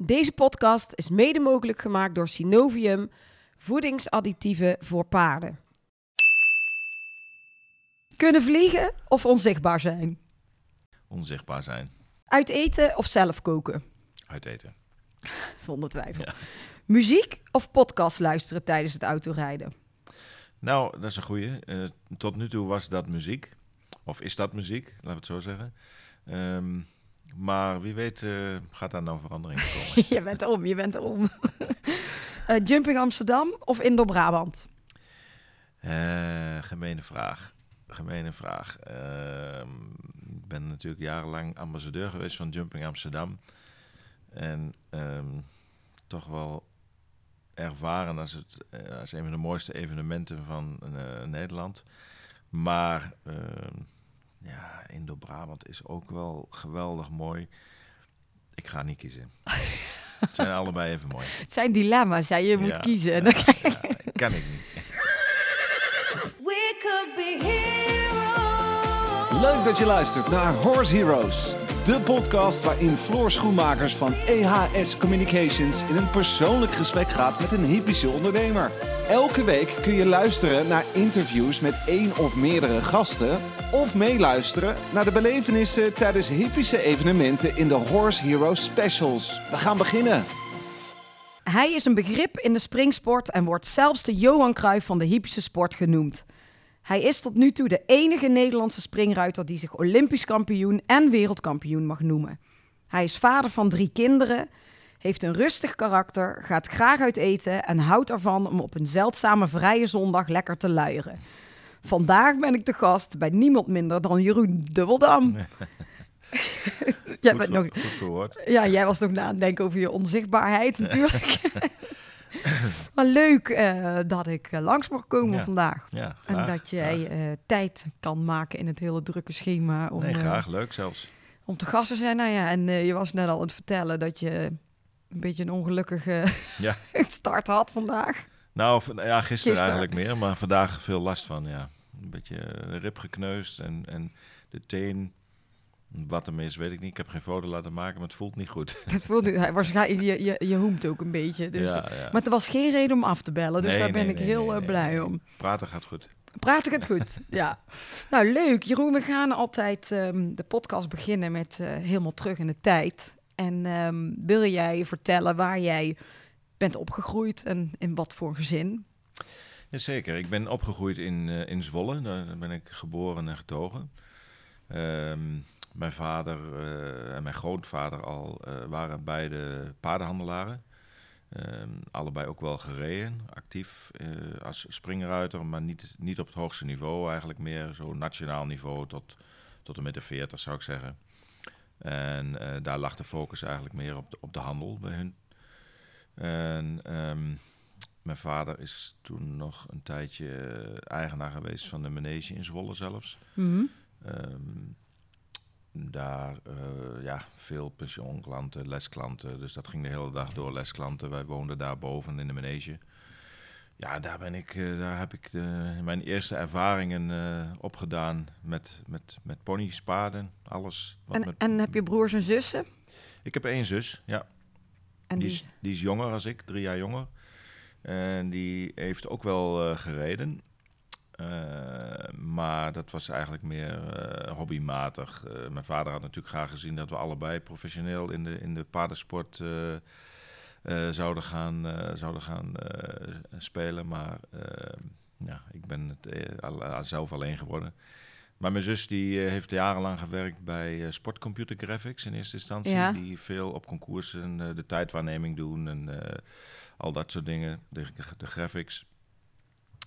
Deze podcast is mede mogelijk gemaakt door Synovium, voedingsadditieven voor paarden. Kunnen vliegen of onzichtbaar zijn? Onzichtbaar zijn. Uit eten of zelf koken? Uit eten. Zonder twijfel. Ja. Muziek of podcast luisteren tijdens het autorijden? Nou, dat is een goeie. Eh, tot nu toe was dat muziek. Of is dat muziek, laten we het zo zeggen. Ehm, maar wie weet eh, gaat daar nou verandering in komen. je bent om, je bent om. Eh, Jumping Amsterdam of Indoor Brabant? Eh gemene vraag. Gemene vraag. Ehm, ik ben natuurlijk jarenlang ambassadeur geweest van Jumping Amsterdam. En ehm, toch wel ervaren als, het, als een van de mooiste evenementen van Nederland. Maar ehm, ja, Indo-Brabant is ook wel geweldig mooi. Ik ga niet kiezen. Het zijn allebei even mooi. Het zijn dilemma's, ja, je moet Ja, kiezen. En ja, dan krijg je- ja, kan ik niet. We could be heroes. Leuk dat je luistert naar Horse Heroes. De podcast waarin Floor Schoenmakers van EHS Communications in een persoonlijk gesprek gaat met een hypische ondernemer. Elke week kun je luisteren naar interviews met één of meerdere gasten. Of meeluisteren naar de belevenissen tijdens hypische evenementen in de Horse Heroes Specials. We gaan beginnen. Hij is een begrip in de springsport en wordt zelfs de Johan Cruijff van de hippische sport genoemd. Hij is tot nu toe de enige Nederlandse springruiter die zich Olympisch kampioen en wereldkampioen mag noemen. Hij is vader van drie kinderen, heeft een rustig karakter, gaat graag uit eten en houdt ervan om op een zeldzame vrije zondag lekker te luieren. Vandaag ben ik de gast bij niemand minder dan Jeroen Dubbeldam. Jij Goed, bent ver- nog, goed verwoord. ja, jij was nog na aan het denken over je onzichtbaarheid natuurlijk. maar leuk eh, dat ik eh, langs mag komen Ja. vandaag. Ja, En dat jij eh, tijd kan maken in het hele drukke schema om, Nee, graag. Leuk zelfs. om te gast te zijn. Nou ja, en je was net al aan het vertellen dat je een beetje een ongelukkige Ja. start had vandaag. Nou, ja, gisteren, Gisteren. eigenlijk meer, maar vandaag veel last van, ja. Een beetje de rib gekneusd en, en de teen. Wat er is, weet ik niet. Ik heb geen foto laten maken, maar het voelt niet goed. Dat voelde hij waarschijnlijk, je, je, je hoemt ook een beetje. Dus, ja, ja. Maar er was geen reden om af te bellen, dus Nee, daar ben nee, ik nee, heel eh, blij om. Praten gaat goed. Praat ik het goed? ja. Nou, leuk. Jeroen, we gaan altijd ehm, de podcast beginnen met eh, helemaal terug in de tijd. En ehm, wil jij vertellen waar jij bent opgegroeid en in wat voor gezin? Jazeker, ik ben opgegroeid in, eh, in Zwolle. Daar ben ik geboren en getogen. Ehm, mijn vader eh, en mijn grootvader al eh, waren beide paardenhandelaren. Ehm, allebei ook wel gereden, actief eh, als springruiter, maar niet, niet op het hoogste niveau. Eigenlijk meer zo nationaal niveau tot, tot en met de 40 zou ik zeggen. En daar lag de focus eigenlijk meer op de, op de handel bij hun. En ehm, mijn vader is toen nog een tijdje eigenaar geweest van de manege in Zwolle zelfs. Ehm, daar, eh, ja, veel pensioenklanten, lesklanten. Dus dat ging de hele dag door, lesklanten. Wij woonden daar boven in de manege. Ja, daar, ben ik, eh, daar heb ik de, mijn eerste ervaringen eh, opgedaan met, met, met ponies, paarden, alles. wat En, met- en heb je broers en zussen? Ik heb één zus, ja. En Die die, is, die is jonger als ik, drie jaar jonger. En die heeft ook wel eh, gereden. Eh, maar dat was eigenlijk meer eh, hobbymatig. Eh, mijn vader had natuurlijk graag gezien dat we allebei professioneel in de, in de paardensport zouden gaan, zouden gaan spelen. Maar ja, ik ben het al- zelf alleen geworden. Maar mijn zus die heeft jarenlang gewerkt bij Sportcomputer Graphics in eerste instantie. Ja. Die veel op concoursen de tijdwaarneming doen en al dat soort dingen, de, de graphics.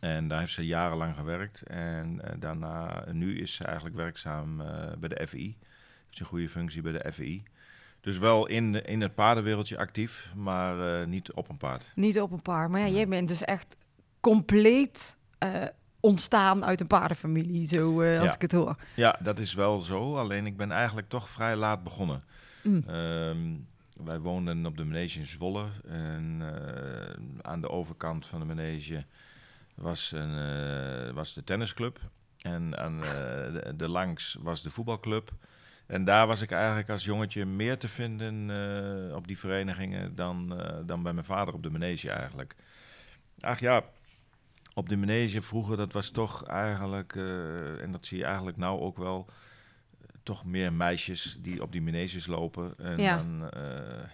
En daar heeft ze jarenlang gewerkt. En eh, daarna, nu is ze eigenlijk werkzaam eh, bij de FI. Heeft ze een goede functie bij de FI. Dus wel in, in het paardenwereldje actief, maar eh, niet op een paard. niet op een paar. Maar ja, jij bent dus echt compleet ontstaan uit een paardenfamilie, zo als Ja. ik het hoor. Ja, dat is wel zo. Alleen ik ben eigenlijk toch vrij laat begonnen. Mm. Ehm, wij woonden op de manege in Zwolle. En aan de overkant van de manege was, een, eh, was de tennisclub. En aan eh, de, de langs was de voetbalclub. En daar was ik eigenlijk als jongetje meer te vinden eh, op die verenigingen dan, dan bij mijn vader op de manege eigenlijk. Ach ja, op de manege vroeger, dat was toch eigenlijk, en dat zie je eigenlijk nou ook wel, toch meer meisjes die op die maneges lopen. En Ja. dan,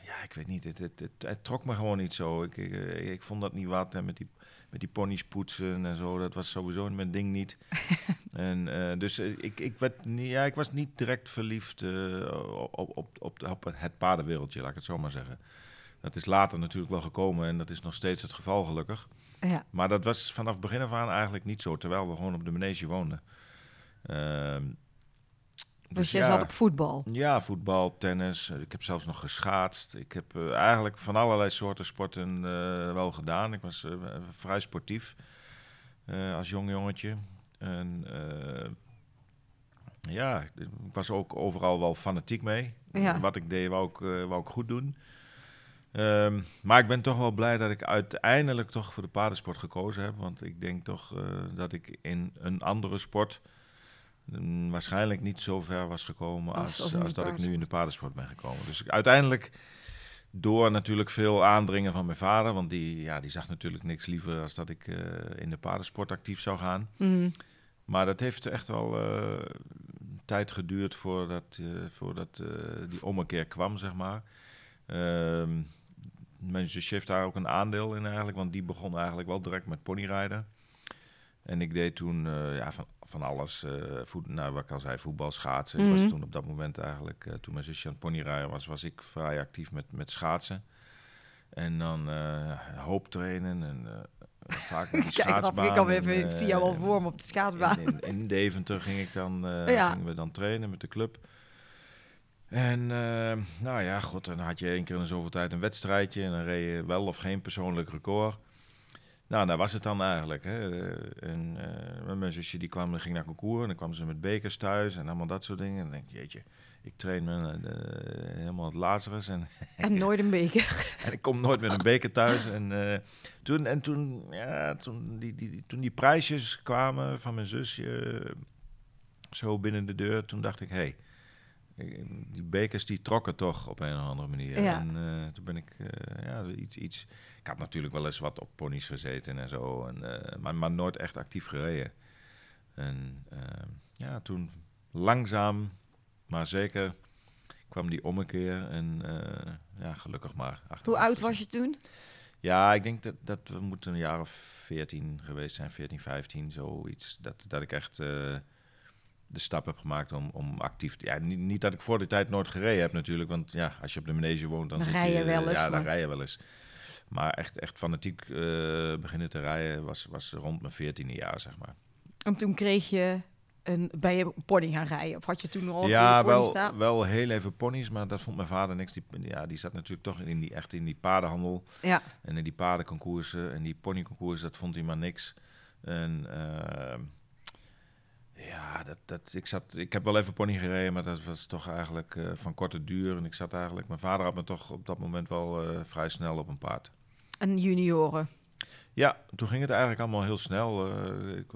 ja, ik weet niet, het, het, het, het trok me gewoon niet zo. Ik, ik, ik vond dat niet wat, en met die, met die ponies poetsen en zo, dat was sowieso mijn ding niet. en eh, dus eh, ik, ik, werd niet, ja, ik was niet direct verliefd eh, op, op, op, de- op het paardenwereldje, laat ik het zo maar zeggen. Dat is later natuurlijk wel gekomen en dat is nog steeds het geval gelukkig. Ja. Maar dat was vanaf begin af aan eigenlijk niet zo, terwijl we gewoon op de manege woonden. Ehm, Dus je ja, zat op voetbal. Ja, voetbal, tennis. eh, Ik heb zelfs nog geschaatst. Ik heb eh, eigenlijk van allerlei soorten sporten eh, wel gedaan. Ik was vrij sportief als jong jongetje. En ja, ik was ook overal wel fanatiek mee. Ja. Wat ik deed, wou ik, wou ik goed doen. Ehm, maar ik ben toch wel blij dat ik uiteindelijk toch voor de paardensport gekozen heb. Want ik denk toch dat ik in een andere sport waarschijnlijk niet zo ver was gekomen Als- als, dat ik nu in de paardensport ben gekomen. Dus ik- uiteindelijk, door natuurlijk veel aandringen van mijn vader, want die, ja, die zag natuurlijk niks liever als dat ik eh, in de paardensport actief zou gaan. Mhm. Maar dat heeft echt wel eh, tijd geduurd voordat, eh, voordat die ommekeer kwam, zeg maar. Ehm, mijn heeft daar ook een aandeel in eigenlijk, want die begon eigenlijk wel direct met ponyrijden. En ik deed toen eh, ja, van, van alles, eh voet, nou, wat ik al zei, voetbal, schaatsen. Ik Mhm. was toen op dat moment eigenlijk, eh, toen mijn zusje aan het ponyrijden was, was ik vrij actief met, met schaatsen. En dan hoop trainen en vaak met Kijk, schaatsbaan. ik, al en, even, ik zie jou al voor me op de schaatsbaan. in, in, in Deventer ging ik dan, Ja. gingen we dan trainen met de club. En nou ja, god, dan had je één keer in de zoveel tijd een wedstrijdje en dan reed je wel of geen persoonlijk record. Nou, daar was het dan eigenlijk. Hè. Eh, En eh, mijn zusje die kwam, ging naar concours en dan kwam ze met bekers thuis en allemaal dat soort dingen. En dan denk ik, jeetje, ik train me eh, helemaal het Lazarus en En nooit een beker. en ik kom nooit met een beker thuis. En, toen, en toen, ja, toen, die, die, toen die prijsjes kwamen van mijn zusje zo binnen de deur, toen dacht ik, hé, hey, die bekers die trokken toch op een of andere manier. Ja. En eh, toen ben ik eh, ja, iets, iets... Ik had natuurlijk wel eens wat op ponies gezeten en zo, en, eh, maar, maar nooit echt actief gereden. En eh, ja, toen langzaam, maar zeker kwam die ommekeer en ja, gelukkig maar. Hoe oud was je toen? Ja, ik denk dat, dat we moeten een jaar of 14 geweest zijn, 14, 15, zoiets. Dat, dat ik echt de stap heb gemaakt om, om actief te... Ja, niet, niet dat ik voor die tijd nooit gereden heb natuurlijk, want ja, als je op de manege woont, dan, Dan rij je wel eens, Ja, dan maar- rij je wel eens. Maar echt, echt fanatiek eh, beginnen te rijden was, was rond mijn 14e jaar, zeg maar. En toen kreeg je een, ben je pony gaan rijden? Of had je toen al ja, wel, staan? wel heel even ponies, maar dat vond mijn vader niks. Die, ja, die zat natuurlijk toch in die, echt in die paardenhandel. Ja. En in die paardenconcoursen en die ponyconcoursen, dat vond hij maar niks. En ehm, ja, dat, dat, ik, zat, ik heb wel even pony gereden, maar dat was toch eigenlijk eh, van korte duur. En ik zat eigenlijk, mijn vader had me toch op dat moment wel eh, vrij snel op een paard. En junioren. Ja, toen ging het eigenlijk allemaal heel snel. eh, ik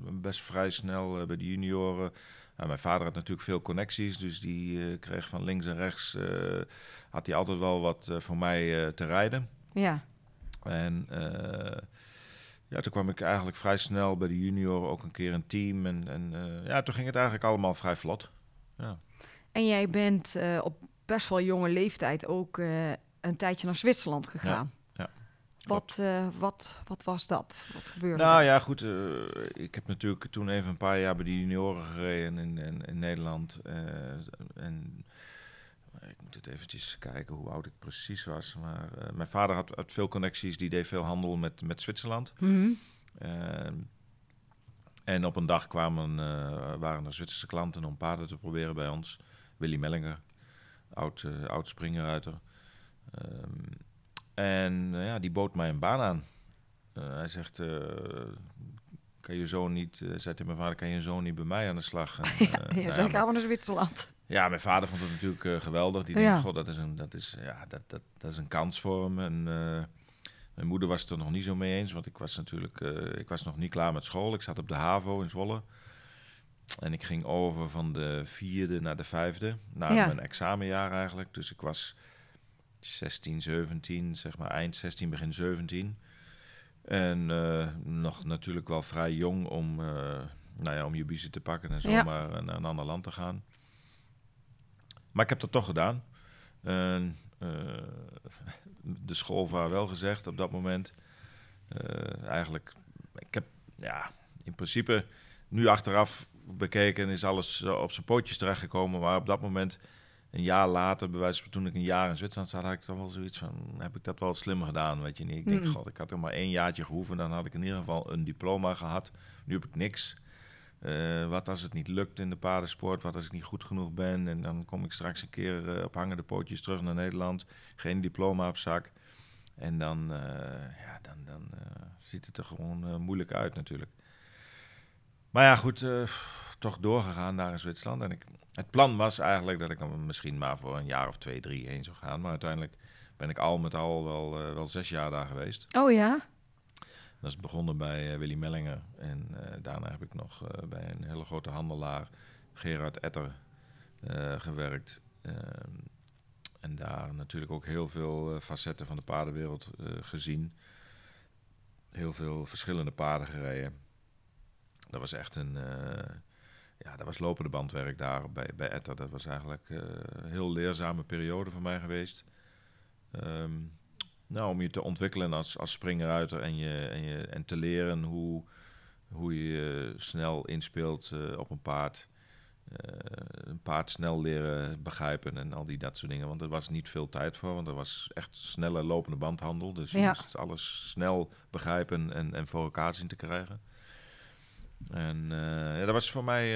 ben best vrij snel bij de junioren. Nou, mijn vader had natuurlijk veel connecties, dus die kreeg van links en rechts... had hij altijd wel wat voor mij te rijden. Ja. En ja, toen kwam ik eigenlijk vrij snel bij de junioren ook een keer een team. En, en eh, ja, toen ging het eigenlijk allemaal vrij vlot. Ja. En jij bent eh, op best wel jonge leeftijd ook eh, een tijdje naar Zwitserland gegaan. ja, Wat, wat, wat was dat? Wat gebeurde Nou er? ja, goed. ik heb natuurlijk toen even een paar jaar bij de junioren gereden in, in, in Nederland. en ik moet het eventjes kijken hoe oud ik precies was. Maar eh, mijn vader had, had veel connecties, die deed veel handel met, met Zwitserland. Mhm. Ehm, en op een dag kwamen, eh, waren er Zwitserse klanten om paarden te proberen bij ons. Willy Mellinger, oud, eh, oud springruiter. Ehm, en eh, ja, die bood mij een baan aan. Eh, hij zegt, eh, kan je zoon niet, eh, zei tegen mijn vader, kan je zoon niet bij mij aan de slag? En, eh, Ja, nou je ja, gaan we naar Zwitserland. Ja, mijn vader vond het natuurlijk eh, geweldig. Die Ja. denkt, god, dat is een, dat is, ja, dat, dat, dat is een kans voor hem. En eh, mijn moeder was het er nog niet zo mee eens, want ik was natuurlijk, eh, ik was nog niet klaar met school. Ik zat op de HAVO in Zwolle. en ik ging over van de vierde naar de vijfde, na Ja. mijn examenjaar eigenlijk. Dus ik was 16, 17, zeg maar eind 16, begin 17. En nog natuurlijk wel vrij jong om, nou ja, om je biezen te pakken en Ja. zomaar naar een ander land te gaan. Maar ik heb dat toch gedaan. En, eh, de school waar wel gezegd op dat moment. Eh, eigenlijk, ik heb, ja, in principe, nu achteraf bekeken is alles eh, op zijn pootjes terechtgekomen. Maar op dat moment, een jaar later, bij wijze van toen ik een jaar in Zwitserland zat, had ik dan wel zoiets van, heb ik dat wel slim gedaan, weet je niet. Ik denk, Mm. god, ik had er maar één jaartje gehoeven, dan had ik in ieder geval een diploma gehad. Nu heb ik niks. Eh, wat als het niet lukt in de paardensport? Wat als ik niet goed genoeg ben? En dan kom ik straks een keer eh, op hangende pootjes terug naar Nederland. Geen diploma op zak. En dan, eh, ja, dan, dan ziet het er gewoon moeilijk uit natuurlijk. Maar ja, goed, toch doorgegaan naar in Zwitserland. En ik, het plan was eigenlijk dat ik dan misschien maar voor een jaar of twee, drie heen zou gaan. Maar uiteindelijk ben ik al met al wel, wel zes jaar daar geweest. Oh ja? Dat is begonnen bij eh, Willy Mellinger. En eh, daarna heb ik nog eh, bij een hele grote handelaar, Gerard Etter, gewerkt. Ehm, en daar natuurlijk ook heel veel facetten van de paardenwereld gezien. Heel veel verschillende paarden gereden. Dat was echt een... ja, dat was lopende bandwerk daar bij, bij Etter. Dat was eigenlijk een heel leerzame periode voor mij geweest. Ehm, nou, om je te ontwikkelen als, als springruiter en, je, en, je, en te leren hoe, hoe je snel inspeelt eh, op een paard. Eh, een paard snel leren begrijpen en al die dat soort dingen. Want er was niet veel tijd voor, want er was echt snelle lopende bandhandel. Dus je Ja. moest alles snel begrijpen en, en voor elkaar zien te krijgen. En eh, ja, dat was voor mij...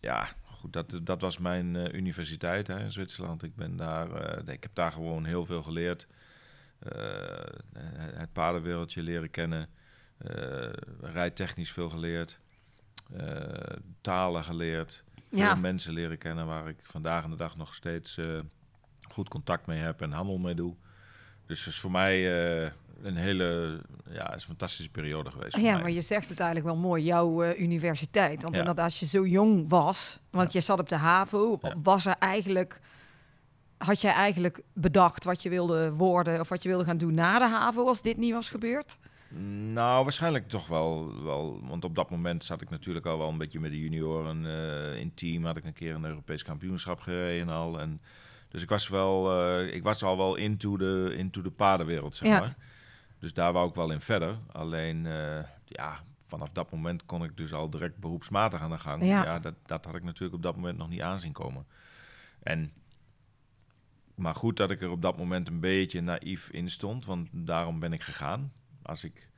ja, goed, dat, dat was mijn eh, universiteit hè, in Zwitserland. Ik, ben daar, eh, ik heb daar gewoon heel veel geleerd. Eh, het paardenwereldje leren kennen. rijtechnisch veel geleerd. talen geleerd. Veel Ja. mensen leren kennen waar ik vandaag de dag nog steeds goed contact mee heb en handel mee doe. Dus is voor mij een hele ja, is een fantastische periode geweest. voor Ja, maar je zegt het eigenlijk wel mooi, jouw eh, universiteit. Want Ja. inderdaad, als je zo jong was, want je zat op de HAVO, Ja. was er eigenlijk... Had jij eigenlijk bedacht wat je wilde worden of wat je wilde gaan doen na de HAVO als dit niet was gebeurd? Nou, waarschijnlijk toch wel, wel. Want op dat moment zat ik natuurlijk al wel een beetje met de junioren eh, in team. Had ik een keer een Europees kampioenschap gereden al. En, dus ik was, wel, eh, ik was al wel into de, into de paardenwereld, zeg Ja. maar. Dus daar wou ik wel in verder. Alleen, eh, ja, vanaf dat moment kon ik dus al direct beroepsmatig aan de gang. Ja. Ja, dat, dat had ik natuurlijk op dat moment nog niet aanzien komen. En, maar goed dat ik er op dat moment een beetje naïef in stond. Want daarom ben ik gegaan. Als ik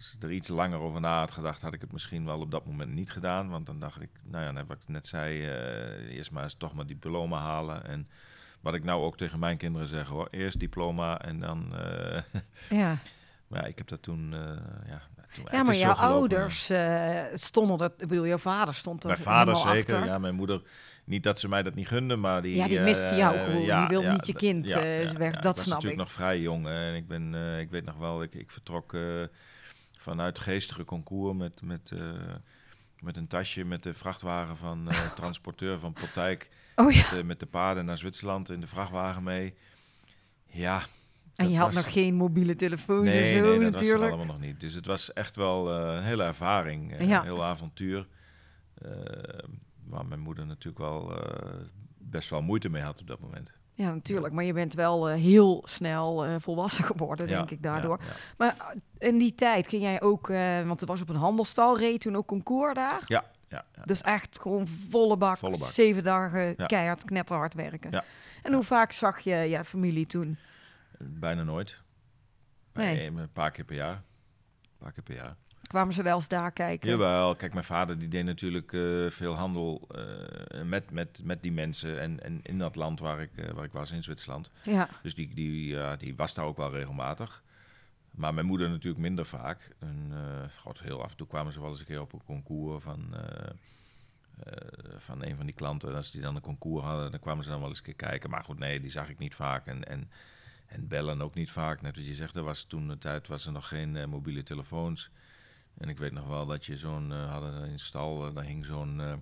als ik er iets langer over na had gedacht, had ik het misschien wel op dat moment niet gedaan. Want dan dacht ik, nou ja, net wat ik net zei, eh, eerst maar eens toch maar diploma halen. En wat ik nou ook tegen mijn kinderen zeg hoor, eerst diploma en dan... eh, Ja, maar ja, ik heb dat toen, eh, ja... Toen, ja maar jouw gelopen. ouders eh, stonden er, ik bedoel, jouw vader stond er Mijn vader zeker, achter. ja, mijn moeder. Niet dat ze mij dat niet gunde, maar die... Ja, die miste jou gewoon. Die wil niet je kind, eh, weg. ik Dat was snap natuurlijk ik. nog vrij jong. En ik, ben, ik weet nog wel, ik, ik vertrok vanuit Geestige Concours met, met, met een tasje met de vrachtwagen van eh transporteur van Potijk. Oh ja, Met, de- met de paarden naar Zwitserland in de vrachtwagen mee. Ja. en je had was- nog geen mobiele telefoon Nee, en zo nee, dat was er natuurlijk. allemaal nog niet. Dus het was echt wel eh, een hele ervaring, eh, Ja. een heel avontuur. eh, waar mijn moeder natuurlijk wel eh, best wel moeite mee had op dat moment. Ja, natuurlijk. Maar je bent wel eh, heel snel eh, volwassen geworden, Ja, denk ik, daardoor. Ja, ja. Maar eh, in die tijd ging jij ook, want het was op een handelstal, reed toen ook concours daar. ja, ja. Dus echt gewoon volle bak, Volle bak. zeven dagen keihard, knetterhard werken. Ja. En hoe vaak zag je je familie toen? Bijna nooit. Nee. Nee, een paar keer per jaar. Een paar keer per jaar. Kwamen ze wel eens daar kijken? Jawel, kijk, mijn vader die deed natuurlijk eh, veel handel eh, met, met, met die mensen en, en in dat land waar ik, eh, waar ik was, in Zwitserland. Ja, Dus die, die, die was daar ook wel regelmatig. Maar mijn moeder natuurlijk minder vaak. En, god, heel af en toe kwamen ze wel eens een keer op een concours van, van een van die klanten. Als die dan een concours hadden, dan kwamen ze dan wel eens een keer kijken. Maar goed, nee, die zag ik niet vaak. En, en, en bellen ook niet vaak. Net wat je zegt, er was toen de tijd was er nog geen mobiele telefoons. En ik weet nog wel dat je zo'n, eh, hadden in stal, eh, daar hing zo'n eh,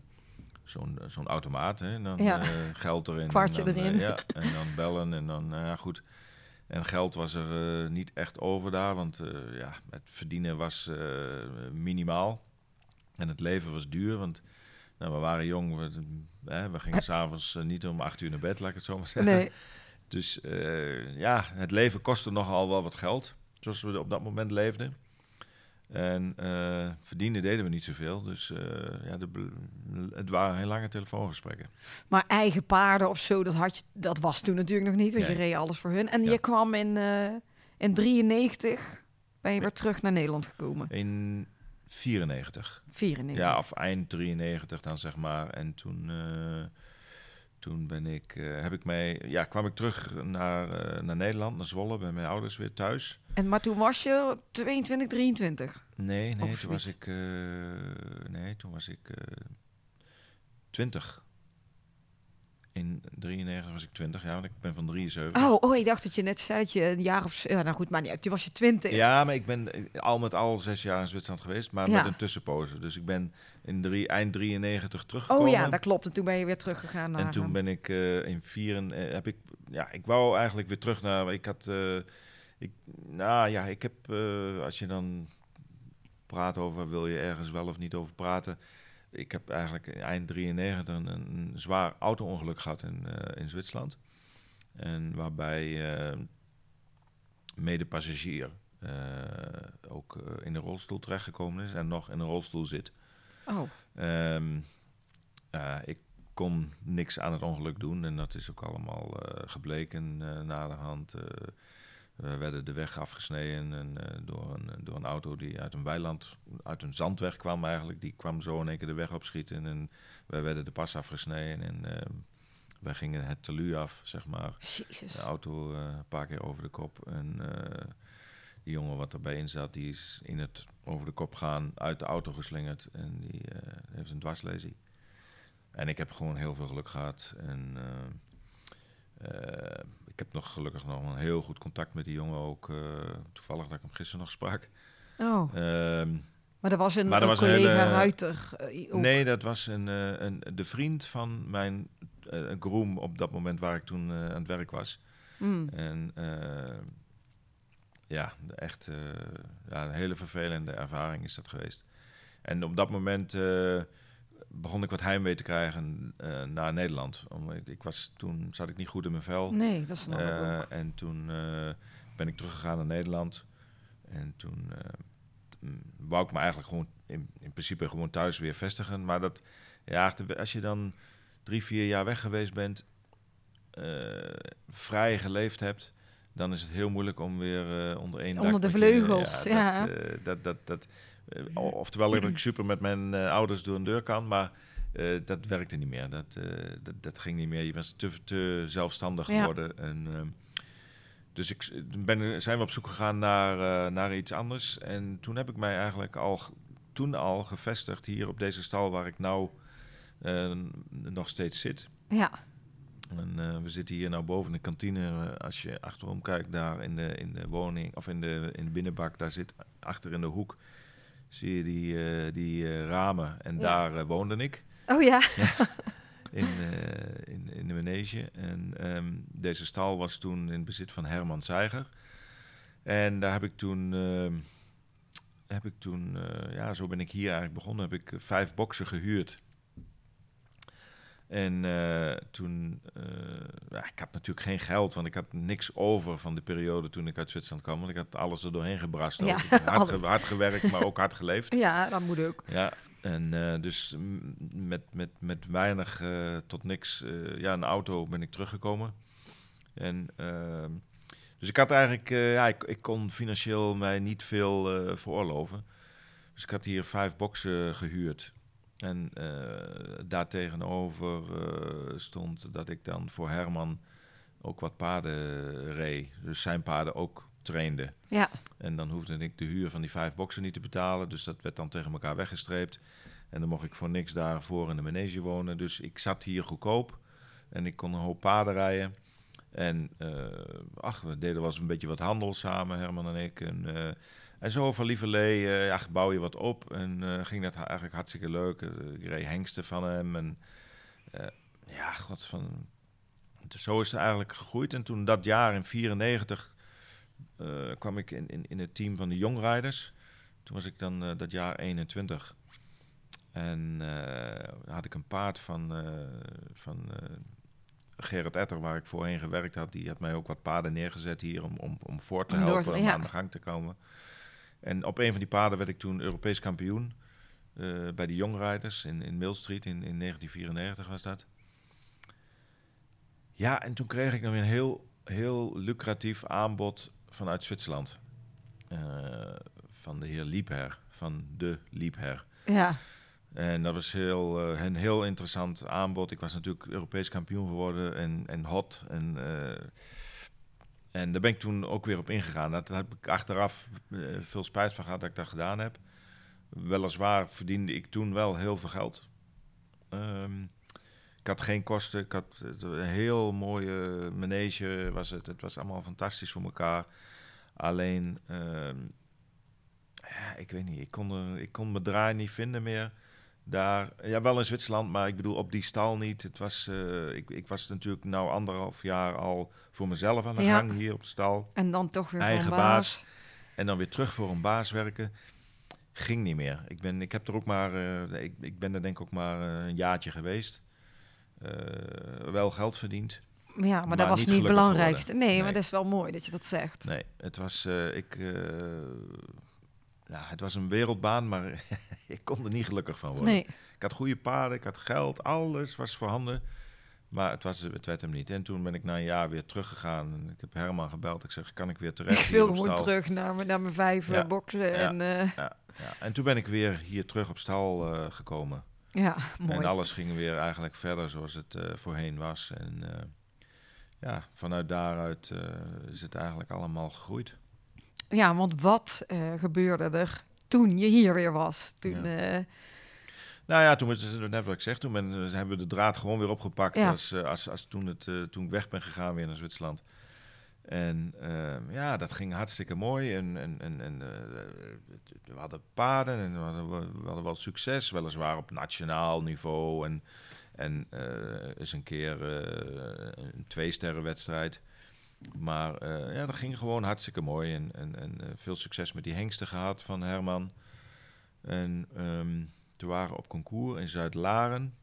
zo'n zo'n automaat. Hè? En dan Ja. geld erin. Kwartje en dan, erin. ja, en dan bellen en dan, nou ja, goed. En geld was er niet echt over daar, want ja, het verdienen was minimaal. En het leven was duur, want nou, we waren jong. We, hè, we gingen s'avonds niet om acht uur naar bed, laat ik het zo maar zeggen. Nee. Dus ja, het leven kostte nogal wel wat geld, zoals we op dat moment leefden. En eh, verdienen deden we niet zoveel, dus eh, ja, de, het waren heel lange telefoongesprekken. Maar eigen paarden of zo, dat, had je, dat was toen natuurlijk nog niet, want je reed alles voor hun. En Ja. je kwam in, eh in 93, ben je weer terug naar Nederland gekomen. In 94. 94. Ja, of eind 93 dan zeg maar. En toen, toen ben ik, eh, heb ik mij, ja, kwam ik terug naar, eh, naar Nederland, naar Zwolle, bij mijn ouders weer thuis. En, maar toen was je 22, 23. Nee, nee, Of toen was ik, eh, nee, toen was ik eh 20. In 93 was ik 20, ja, want ik ben van 73. Oh, oh, ik dacht dat je net zei dat je een jaar of... Ja, nou goed, maar niet uit. Toen was je 20. Ja, maar ik ben eh, al met al zes jaar in Zwitserland geweest, maar Ja. met een tussenpoze. Dus ik ben in drie, eind 93 teruggekomen. oh ja, dat klopt. En toen ben je weer teruggegaan naar... En toen eh, ben ik eh, in vier eh, heb ik ja ik wou eigenlijk weer terug naar ik had ik nou ja ik heb als je dan praat over wil je ergens wel of niet over praten ik heb eigenlijk eind 93 een, een zwaar auto-ongeluk gehad in, eh, in Zwitserland. En waarbij eh medepassagier eh, ook in de rolstoel terechtgekomen is en nog in een rolstoel zit. Oh, Ehm, ik kon niks aan het ongeluk doen en dat is ook allemaal gebleken uh, naderhand. eh. we werden de weg afgesneden en, eh, door, een, door een auto die uit een weiland, uit een zandweg kwam eigenlijk. Die kwam zo in één keer de weg opschieten en wij werden de pas afgesneden en ehm, wij gingen het telu af, zeg maar. jezus. De auto eh, een paar keer over de kop. En eh, die jongen wat erbij in zat, die is in het over de kop gaan uit de auto geslingerd. En die eh, heeft een dwarslesie. En ik heb gewoon heel veel geluk gehad. En eh, eh, ik heb nog gelukkig nog een heel goed contact met die jongen ook. eh, toevallig dat ik hem gisteren nog sprak. Oh, Ehm, maar er was een, Maar een was een collega hele- Ruiter. eh. Nee, dat was een, eh, een, de vriend van mijn eh groom op dat moment waar ik toen aan het werk was. Mm. En ja, de echt ja, een hele vervelende ervaring is dat geweest. En op dat moment begon ik wat heimwee te krijgen eh, naar Nederland. Om, ik, ik was, toen zat ik niet goed in mijn vel. Nee, dat snap ik Eh, ook. en toen eh, ben ik teruggegaan naar Nederland. En toen wou ik me eigenlijk gewoon in, in principe gewoon thuis weer vestigen. Maar dat, ja, als je dan drie, vier jaar weg geweest bent, vrij geleefd hebt, dan is het heel moeilijk om weer onder één dak... Onder de je- vleugels, ja. Dat, dat, dat, dat, oftewel dat ik super met mijn eh, ouders door een deur kan, maar eh, dat werkte niet meer. Dat, eh, dat, dat ging niet meer. Je was te, te zelfstandig Ja. geworden. En, ehm, dus ik ben, zijn we op zoek gegaan naar, eh, naar iets anders. En toen heb ik mij eigenlijk al, toen al gevestigd hier op deze stal waar ik nou eh, nog steeds zit. Ja, En eh, we zitten hier nou boven de kantine. Eh, als je achterom kijkt, daar in de, in de woning of in de, in de binnenbak, daar zit achter in de hoek. Zie je die, eh, die eh, ramen en Ja. daar eh, woonde ik oh ja. in, in, in de manege. En ehm, deze stal was toen in bezit van Herman Zeiger. En daar heb ik toen, ehm, heb ik toen ja, zo ben ik hier eigenlijk begonnen. Heb ik vijf boksen gehuurd. En eh, toen, eh, ik had natuurlijk geen geld, want ik had niks over van de periode toen ik uit Zwitserland kwam. Want ik had alles er doorheen gebrast. Ja, hard, alle- ge- hard gewerkt, maar ook hard geleefd. ja, dat moet ook. Ja, en eh, dus met, met, met weinig tot niks, ja, een auto ben ik teruggekomen. En ehm, dus ik had eigenlijk, ja, ik, ik kon financieel mij niet veel veroorloven. Dus ik had hier vijf boxen gehuurd. En eh daartegenover eh, stond dat ik dan voor Herman ook wat paarden reed. Dus zijn paarden ook trainde. Ja, En dan hoefde ik de huur van die vijf boksen niet te betalen. Dus dat werd dan tegen elkaar weggestreept. En dan mocht ik voor niks daarvoor in de manege wonen. Dus ik zat hier goedkoop. En ik kon een hoop paarden rijden. En eh, ach, we deden wel eens een beetje wat handel samen, Herman en ik. En, en zo van lieverlee eh ja, bouw je wat op. En eh, ging dat eigenlijk hartstikke leuk. Eh, ik reed hengsten van hem. En ja, god, van... Dus zo is het eigenlijk gegroeid. En toen dat jaar in 94 eh, kwam ik in, in, in het team van de jongrijders. Toen was ik dan dat jaar 21. En had ik een paard van, van Gerrit Etter, waar ik voorheen gewerkt had. Die had mij ook wat paarden neergezet hier om, om, om voor te Om helpen, te- om aan de gang te komen. En op een van die paarden werd ik toen Europees kampioen. eh, bij de jongrijders in, in Mill Street in, in 1994 was dat. Ja, en toen kreeg ik nog een heel, heel lucratief aanbod vanuit Zwitserland. Eh, van de heer Liebherr, van de Liebherr. Ja, En dat was heel, eh, een heel interessant aanbod. Ik was natuurlijk Europees kampioen geworden en, en hot. En, en daar ben ik toen ook weer op ingegaan. Dat heb ik achteraf eh, veel spijt van gehad dat ik dat gedaan heb. Weliswaar verdiende ik toen wel heel veel geld. Ehm, ik had geen kosten. Ik had het- een heel mooie manege. Was het. het was allemaal fantastisch voor elkaar. Alleen, ehm, ja, ik weet niet. Ik kon, er, ik kon mijn draai niet vinden meer daar. Ja, wel in Zwitserland, maar ik bedoel op die stal niet. Het was, eh, ik, ik was natuurlijk nou anderhalf jaar al voor mezelf aan de Ja. gang hier op de stal. en dan toch weer Eigen baas. En dan weer terug voor een baas werken. Ging niet meer. Ik, ben, ik heb er ook maar, eh, ik, ik ben er denk ik ook maar eh, een jaartje geweest. Wel geld verdiend. Ja, maar, Maar dat was niet het belangrijkste. Nee, geworden. maar Nee. dat is wel mooi dat je dat zegt. Nee, het was, ik, ja, het was een wereldbaan, maar ik kon er niet gelukkig van worden. Nee, Ik had goede paarden, ik had geld, alles was voorhanden. Maar het, was, het werd hem niet. En toen ben ik na een jaar weer teruggegaan. En ik heb Herman gebeld. Ik zeg, kan ik weer terecht? ik wil gewoon terug naar, mijn- naar mijn vijf Ja. eh, boksen. Ja. En eh, Ja, ja. En toen ben ik weer hier terug op stal eh, gekomen. ja, mooi. En alles ging weer eigenlijk verder zoals het voorheen was. En ja, vanuit daaruit is het eigenlijk allemaal gegroeid. Ja, want wat eh, gebeurde er toen je hier weer was? Toen, Ja. eh, Nou ja, toen was het net wat ik zeg, toen ben, hebben we de draad gewoon weer opgepakt Ja. als, eh, als, als toen, het, toen ik weg ben gegaan weer naar Zwitserland. En ehm, ja, dat ging hartstikke mooi. En, en, en, en we hadden paarden en we hadden, we hadden wel succes, weliswaar op nationaal niveau. En, en eens een keer een twee-sterren-wedstrijd. Maar eh, ja, dat ging gewoon hartstikke mooi. En, en, en eh, veel succes met die hengsten gehad van Herman. En ehm, toen waren we op concours in Zuid-Laren.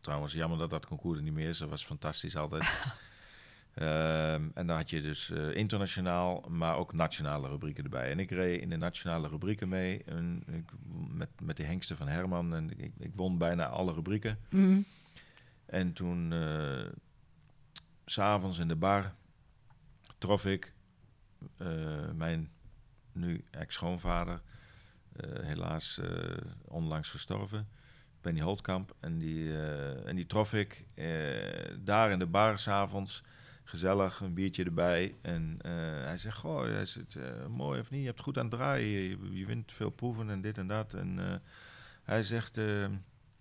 Trouwens, jammer dat dat concours er niet meer is. Dat was fantastisch altijd. Ehm, en dan had je dus eh, internationaal, maar ook nationale rubrieken erbij. En ik reed in de nationale rubrieken mee. En ik, met, met de hengsten van Herman. En ik, ik won bijna alle rubrieken. mm, En toen, s'avonds in de bar, trof ik eh, mijn nu ex-schoonvader, eh, helaas eh, onlangs gestorven, Benny Holtkamp. En die, en die trof ik daar in de bar s'avonds, gezellig, een biertje erbij. En hij zegt, goh, hij eh, mooi of niet, je hebt goed aan het draaien, je, je wint veel proeven en dit en dat. En hij zegt,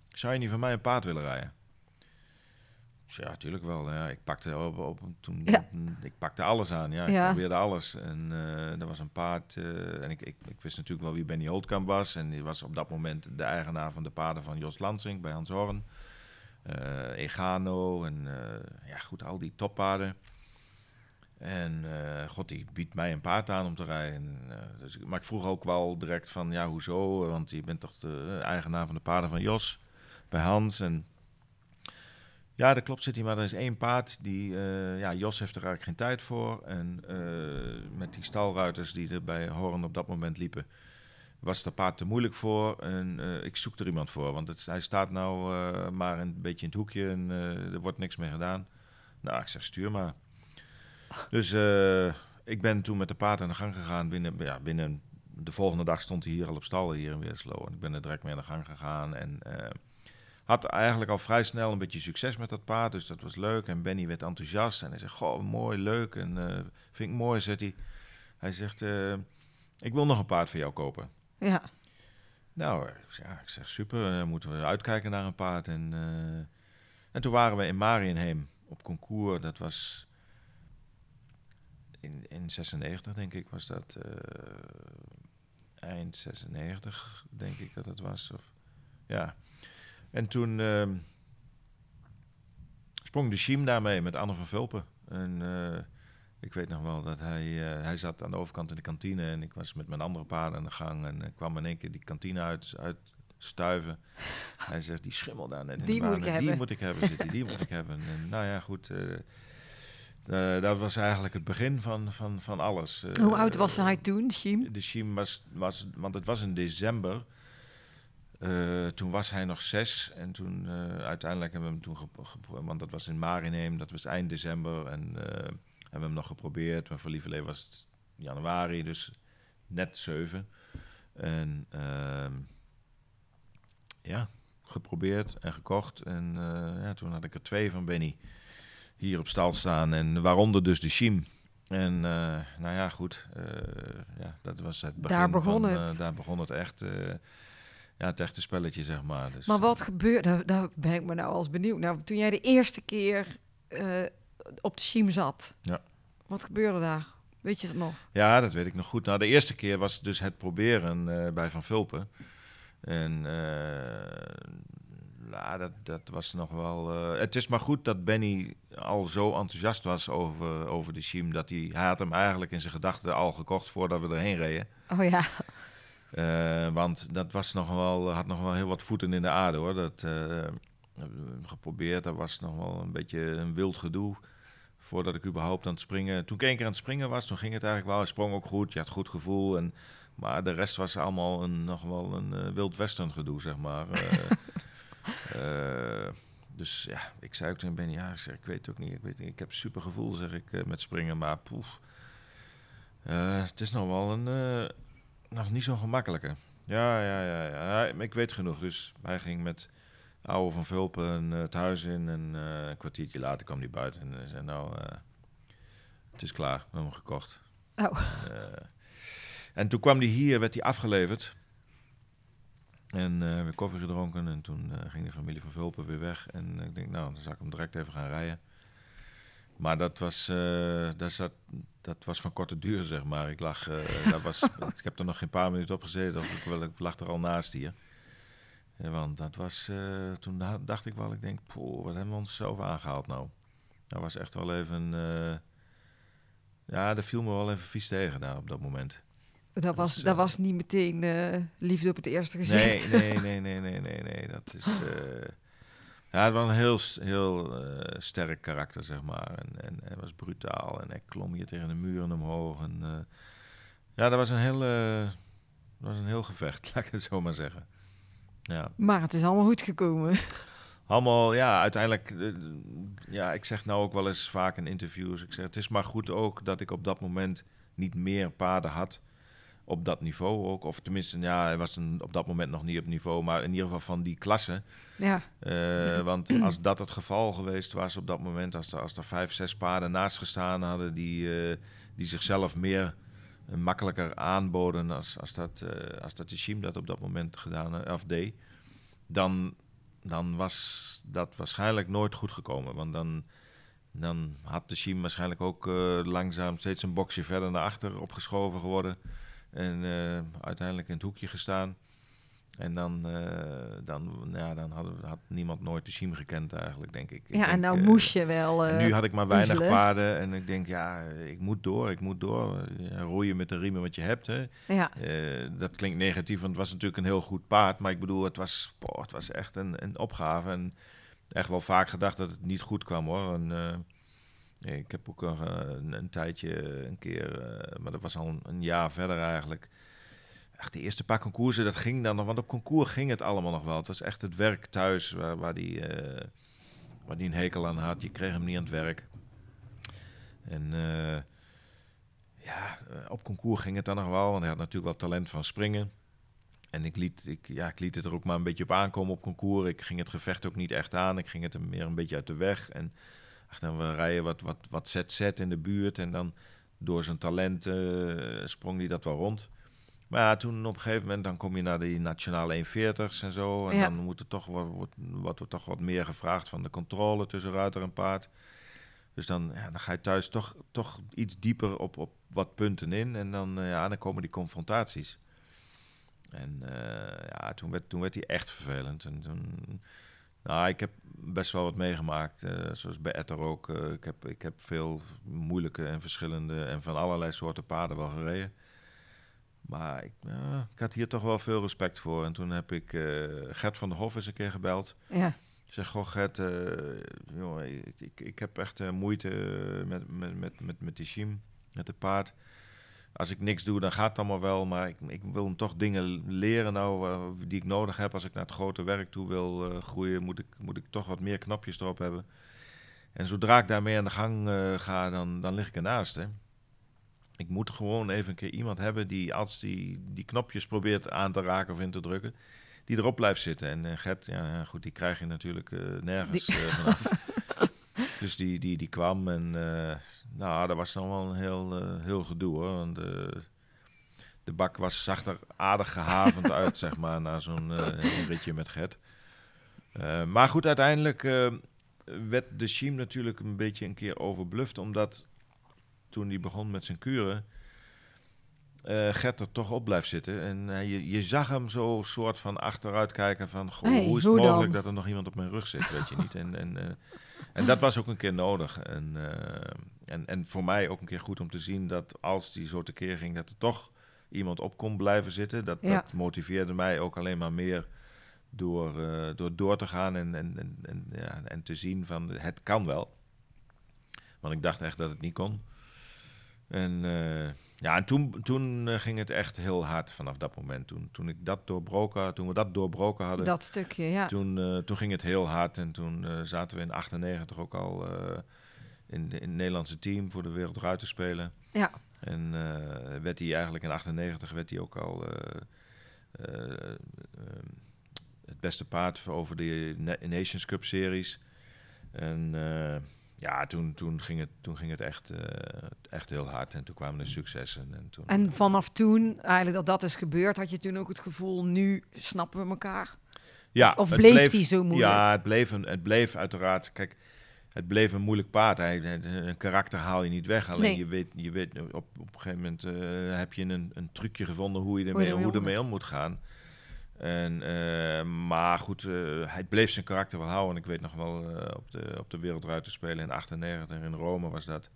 zou je niet van mij een paard willen rijden? Zei, Ja, natuurlijk wel. Ja, ik pakte op, op toen Ja. ik pakte alles aan. Ja, ik Ja. probeerde alles. En eh er was een paard. eh, en ik, ik, ik wist natuurlijk wel wie Benny Holtkamp was. En die was op dat moment de eigenaar van de paarden van Jos Lansing bij Hans Horn. Eh, Egano en ja, goed, al die toppaarden. En god, die biedt mij een paard aan om te rijden. En, dus, maar ik vroeg ook wel direct van, ja, hoezo? Want je bent toch de eigenaar van de paarden van Jos bij Hans. En ja, dat klopt, zit hij. Maar er is één paard die, eh, ja, Jos heeft er eigenlijk geen tijd voor. En eh, met die stalruiters die er bij Horn op dat moment liepen, was dat paard te moeilijk voor. En eh, ik zoek er iemand voor, want het, hij staat nou maar een beetje in het hoekje en er wordt niks mee gedaan. Nou, ik zeg, stuur maar. Dus ik ben toen met de paard aan de gang gegaan. Binnen, ja, binnen de volgende dag stond hij hier al op stal, hier in Weerslo. En ik ben er direct mee aan de gang gegaan. En had eigenlijk al vrij snel een beetje succes met dat paard. Dus dat was leuk. En Benny werd enthousiast. En hij zegt, goh, mooi, leuk. En eh, vind ik mooi, zegt hij. Hij zegt, eh, ik wil nog een paard voor jou kopen. ja. Nou, ik zeg, ja, ik zeg super, dan moeten we uitkijken naar een paard. En, eh, en toen waren we in Marienheem op concours, dat was in, in 96 denk ik, was dat eh, eind 96 denk ik dat het was. Of, ja. En toen ehm, sprong de Chiem daarmee met Anne van Vulpen. En eh, ik weet nog wel dat hij, eh, hij zat aan de overkant in de kantine en ik was met mijn andere paarden aan de gang en ik kwam in één keer die kantine uit, uitstuiven. Hij zegt, die schimmel daar net in Die de moet baan, die hebben." moet ik hebben zitten, die moet ik hebben. En nou ja, goed. eh, eh, dat was eigenlijk het begin van, van, van alles. Eh, Hoe oud was hij toen, Siem? de Chiem was, was, want het was in december. Eh, toen was hij nog zes en toen eh, uiteindelijk hebben we hem toen gepro- gepro- want dat was in Marineem, dat was eind december en eh, hebben we hem nog geprobeerd. Maar voor lieverlee was het januari, dus net zeven. En ehm, ja, geprobeerd en gekocht en ja, toen had ik er twee van Benny hier op stal staan en waaronder dus de Chiem. En nou ja, goed. ja, dat was het begin. Daar begon van, het. daar begon het echt. Eh, ja, het echte spelletje, zeg maar. Dus, Maar wat gebeurde, daar, daar ben ik me nou als benieuwd. Nou, toen jij de eerste keer eh, op de Siem zat, Ja. wat gebeurde daar? Weet je dat nog? Ja, dat weet ik nog goed. Nou, de eerste keer was dus het proberen eh, bij Van Vulpen. En eh, nou, dat, dat was nog wel... eh, het is maar goed dat Benny al zo enthousiast was over, over de Chiem... dat hij, hij had hem eigenlijk in zijn gedachten al gekocht voordat we erheen reden. Oh ja, Eh, want dat was nog wel, had nog wel heel wat voeten in de aarde hoor. Dat we geprobeerd. Dat was nog wel een beetje een wild gedoe. Voordat ik überhaupt aan het springen. Toen ik één keer aan het springen was, toen ging het eigenlijk wel. Hij sprong ook goed. Je had goed gevoel. En, maar de rest was allemaal een, nog wel een eh, wild western gedoe, zeg maar. Dus ja, ik zei ook tegen Benny, ja, ik, zeg, ik weet het ook niet. Ik, weet, ik heb super gevoel, zeg ik, met springen. Maar poef. Het is nog wel een, nog niet zo gemakkelijke. Ja, ja, ja, ja. Ik weet genoeg. Dus hij ging met oude van Vulpen eh, het huis in. En eh, een kwartiertje later kwam hij buiten. En hij zei, nou, eh, het is klaar. We hebben hem gekocht. Oh. Eh, en toen kwam hij hier, werd hij afgeleverd. En eh, we koffie gedronken. En toen eh, ging de familie van Vulpen weer weg. En ik denk, nou, dan zal ik hem direct even gaan rijden. Maar dat was, eh, dat, zat, dat was van korte duur, zeg maar. Ik lag, eh, dat was, ik heb er nog geen paar minuten op gezeten. Of ik, wel, ik lag er al naast hier. Ja, want dat was, eh, toen da- dacht ik wel, ik denk, poeh, wat hebben we ons zelf aangehaald nou? Dat was echt wel even, eh, ja, dat viel me wel even vies tegen daar op dat moment. Dat was, dat eh, was niet meteen eh, liefde op het eerste gezicht. Nee, nee, nee, nee, nee, nee, nee. Dat is. ja, het was een heel, heel eh, sterk karakter, zeg maar. En, en hij was brutaal en hij klom hier tegen de muren omhoog. En, eh, ja, dat was een heel, eh, dat was een heel gevecht, laat ik het zo maar zeggen. Ja, Maar het is allemaal goed gekomen. allemaal, ja, uiteindelijk, ja, ik zeg nou ook wel eens vaak in interviews, ik zeg, het is maar goed ook dat ik op dat moment niet meer paarden had op dat niveau ook. Of tenminste, ja, hij was een, op dat moment nog niet op niveau, maar in ieder geval van die klasse. Ja, Eh, want als dat het geval geweest was op dat moment, als er, als er vijf, zes paarden naast gestaan hadden die, eh, die zichzelf meer eh, makkelijker aanboden als, als, dat, als dat Yashim dat op dat moment gedaan of deed, dan, dan was dat waarschijnlijk nooit goed gekomen. Want dan, dan had de Shim waarschijnlijk ook langzaam steeds een boxje verder naar achter opgeschoven geworden. En eh, uiteindelijk in het hoekje gestaan. En dan, eh, dan, ja, dan hadden, had niemand nooit de Shim gekend eigenlijk, denk ik. Ik ja en nou eh, moest je wel... nu had ik maar weinig puzzelen. paarden en ik denk, ja, ik moet door, ik moet door. Roeien met de riemen wat je hebt, hè. ja. Dat klinkt negatief, want het was natuurlijk een heel goed paard. Maar ik bedoel, het was, boah, het was echt een, een opgave. En echt wel vaak gedacht dat het niet goed kwam, hoor. En, ik heb ook eh, een, tijdje, een keer, eh, maar dat was al een, jaar verder eigenlijk. Echt, de eerste paar concoursen, dat ging dan nog, want op concours ging het allemaal nog wel. Het was echt het werk thuis waar, die, eh, waar die een hekel aan had. Je kreeg hem niet aan het werk. En ja, op concours ging het dan nog wel, want hij had natuurlijk wel talent van springen. En ik liet, ik, ja, ik liet het er ook maar een beetje op aankomen op concours. Ik ging het gevecht ook niet echt aan. Ik ging het er meer een beetje uit de weg. En dan we rijden wat, wat, wat ZZ in de buurt. En dan door zijn talent eh, sprong hij dat wel rond. Maar ja, toen op een gegeven moment dan kom je naar die nationale 140's en zo. En Ja. dan moet er toch wat, wordt, wordt er toch wat meer gevraagd van de controle tussen ruiter en paard. Dus dan, ja, dan ga je thuis toch, toch iets dieper op, op wat punten in. En dan, eh, ja, dan komen die confrontaties. En eh, ja, toen werd, toen werd hij echt vervelend. En toen, nou, ik heb best wel wat meegemaakt, eh, zoals bij Etter ook. Eh, ik, heb, ik heb veel moeilijke en verschillende en van allerlei soorten paden wel gereden. Maar ik, ja, ik had hier toch wel veel respect voor. En toen heb ik eh, Gert van der Hof eens een keer gebeld. Ja. Ik zeg, goh Gert, eh, jongen, ik, ik, ik heb echt eh, moeite met, met, met, met, met die Shim, met het paard. Als ik niks doe, dan gaat het allemaal wel. Maar ik, ik wil hem toch dingen leren nou, eh, die ik nodig heb. Als ik naar het grote werk toe wil eh, groeien, moet ik, moet ik toch wat meer knopjes erop hebben. En zodra ik daarmee aan de gang eh, ga, dan, dan lig ik ernaast. Hè. Ik moet gewoon even een keer iemand hebben die als die, die knopjes probeert aan te raken of in te drukken, die erop blijft zitten. En Gert, ja, goed, die krijg je natuurlijk nergens Die- vanaf. dus die, die, die kwam en eh, nou, dat was dan wel een heel, eh, heel gedoe hoor. Want eh, de bak was, zag er aardig gehavend uit, zeg maar, na zo'n ritje met Gert. Maar goed, uiteindelijk werd de Shiem natuurlijk een beetje een keer overbluft, omdat toen hij begon met zijn kuren, Gert er toch op blijft zitten. En je, je zag hem zo soort van achteruit kijken van, goh, Hey, hoe is het hoe mogelijk dan? dat er nog iemand op mijn rug zit, weet je niet. En, en, en dat was ook een keer nodig. En, eh, en, en voor mij ook een keer goed om te zien dat als die zo tekeer ging, dat er toch iemand op kon blijven zitten. Dat, Ja. dat motiveerde mij ook alleen maar meer door, eh, door door te gaan en, en, en, en, ja, en te zien van het kan wel. Want ik dacht echt dat het niet kon. En, eh, ja, en toen, toen eh, ging het echt heel hard vanaf dat moment. Toen, toen, ik dat doorbroken, had- toen we dat doorbroken hadden, Dat stukje, ja. toen, eh, toen ging het heel hard. En toen eh, zaten we in 98 ook al in, in het Nederlandse team voor de Wereld te spelen. Ja, En werd hij eigenlijk in 98 werd hij ook al eh, eh, eh, het beste paard voor over de Na- Nations Cup series. En ja, toen, toen, ging het, toen ging het echt, eh, echt heel hard. En toen kwamen de successen. En, toen, en vanaf toen, eigenlijk dat dat is gebeurd, had je toen ook het gevoel, nu snappen we elkaar. ja, Of bleef die zo moeilijk? Ja, het bleef, een, het bleef uiteraard. Kijk, het bleef een moeilijk paard. Een karakter haal je niet weg. Alleen Nee. je weet, je weet op, op een gegeven moment eh, heb je een, een trucje gevonden hoe je Hoe je ermee, hoe om ermee om moet gaan. En, eh, maar goed, eh, hij bleef zijn karakter wel houden. En ik weet nog wel eh, op de, op de spelen in 98 in Rome was dat.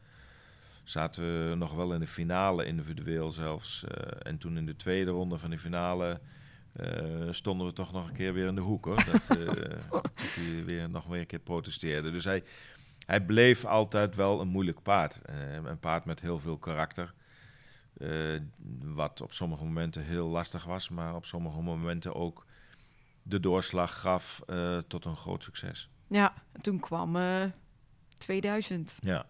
Zaten we nog wel in de finale individueel zelfs. en toen in de tweede ronde van de finale stonden we toch nog een keer weer in de hoek hoor. Dat, dat hij weer nog weer een keer protesteerde. Dus hij, hij bleef altijd wel een moeilijk paard. Een paard met heel veel karakter. Eh, wat op sommige momenten heel lastig was, maar op sommige momenten ook de doorslag gaf eh, tot een groot succes. Ja, en toen kwam eh 2000. Ja,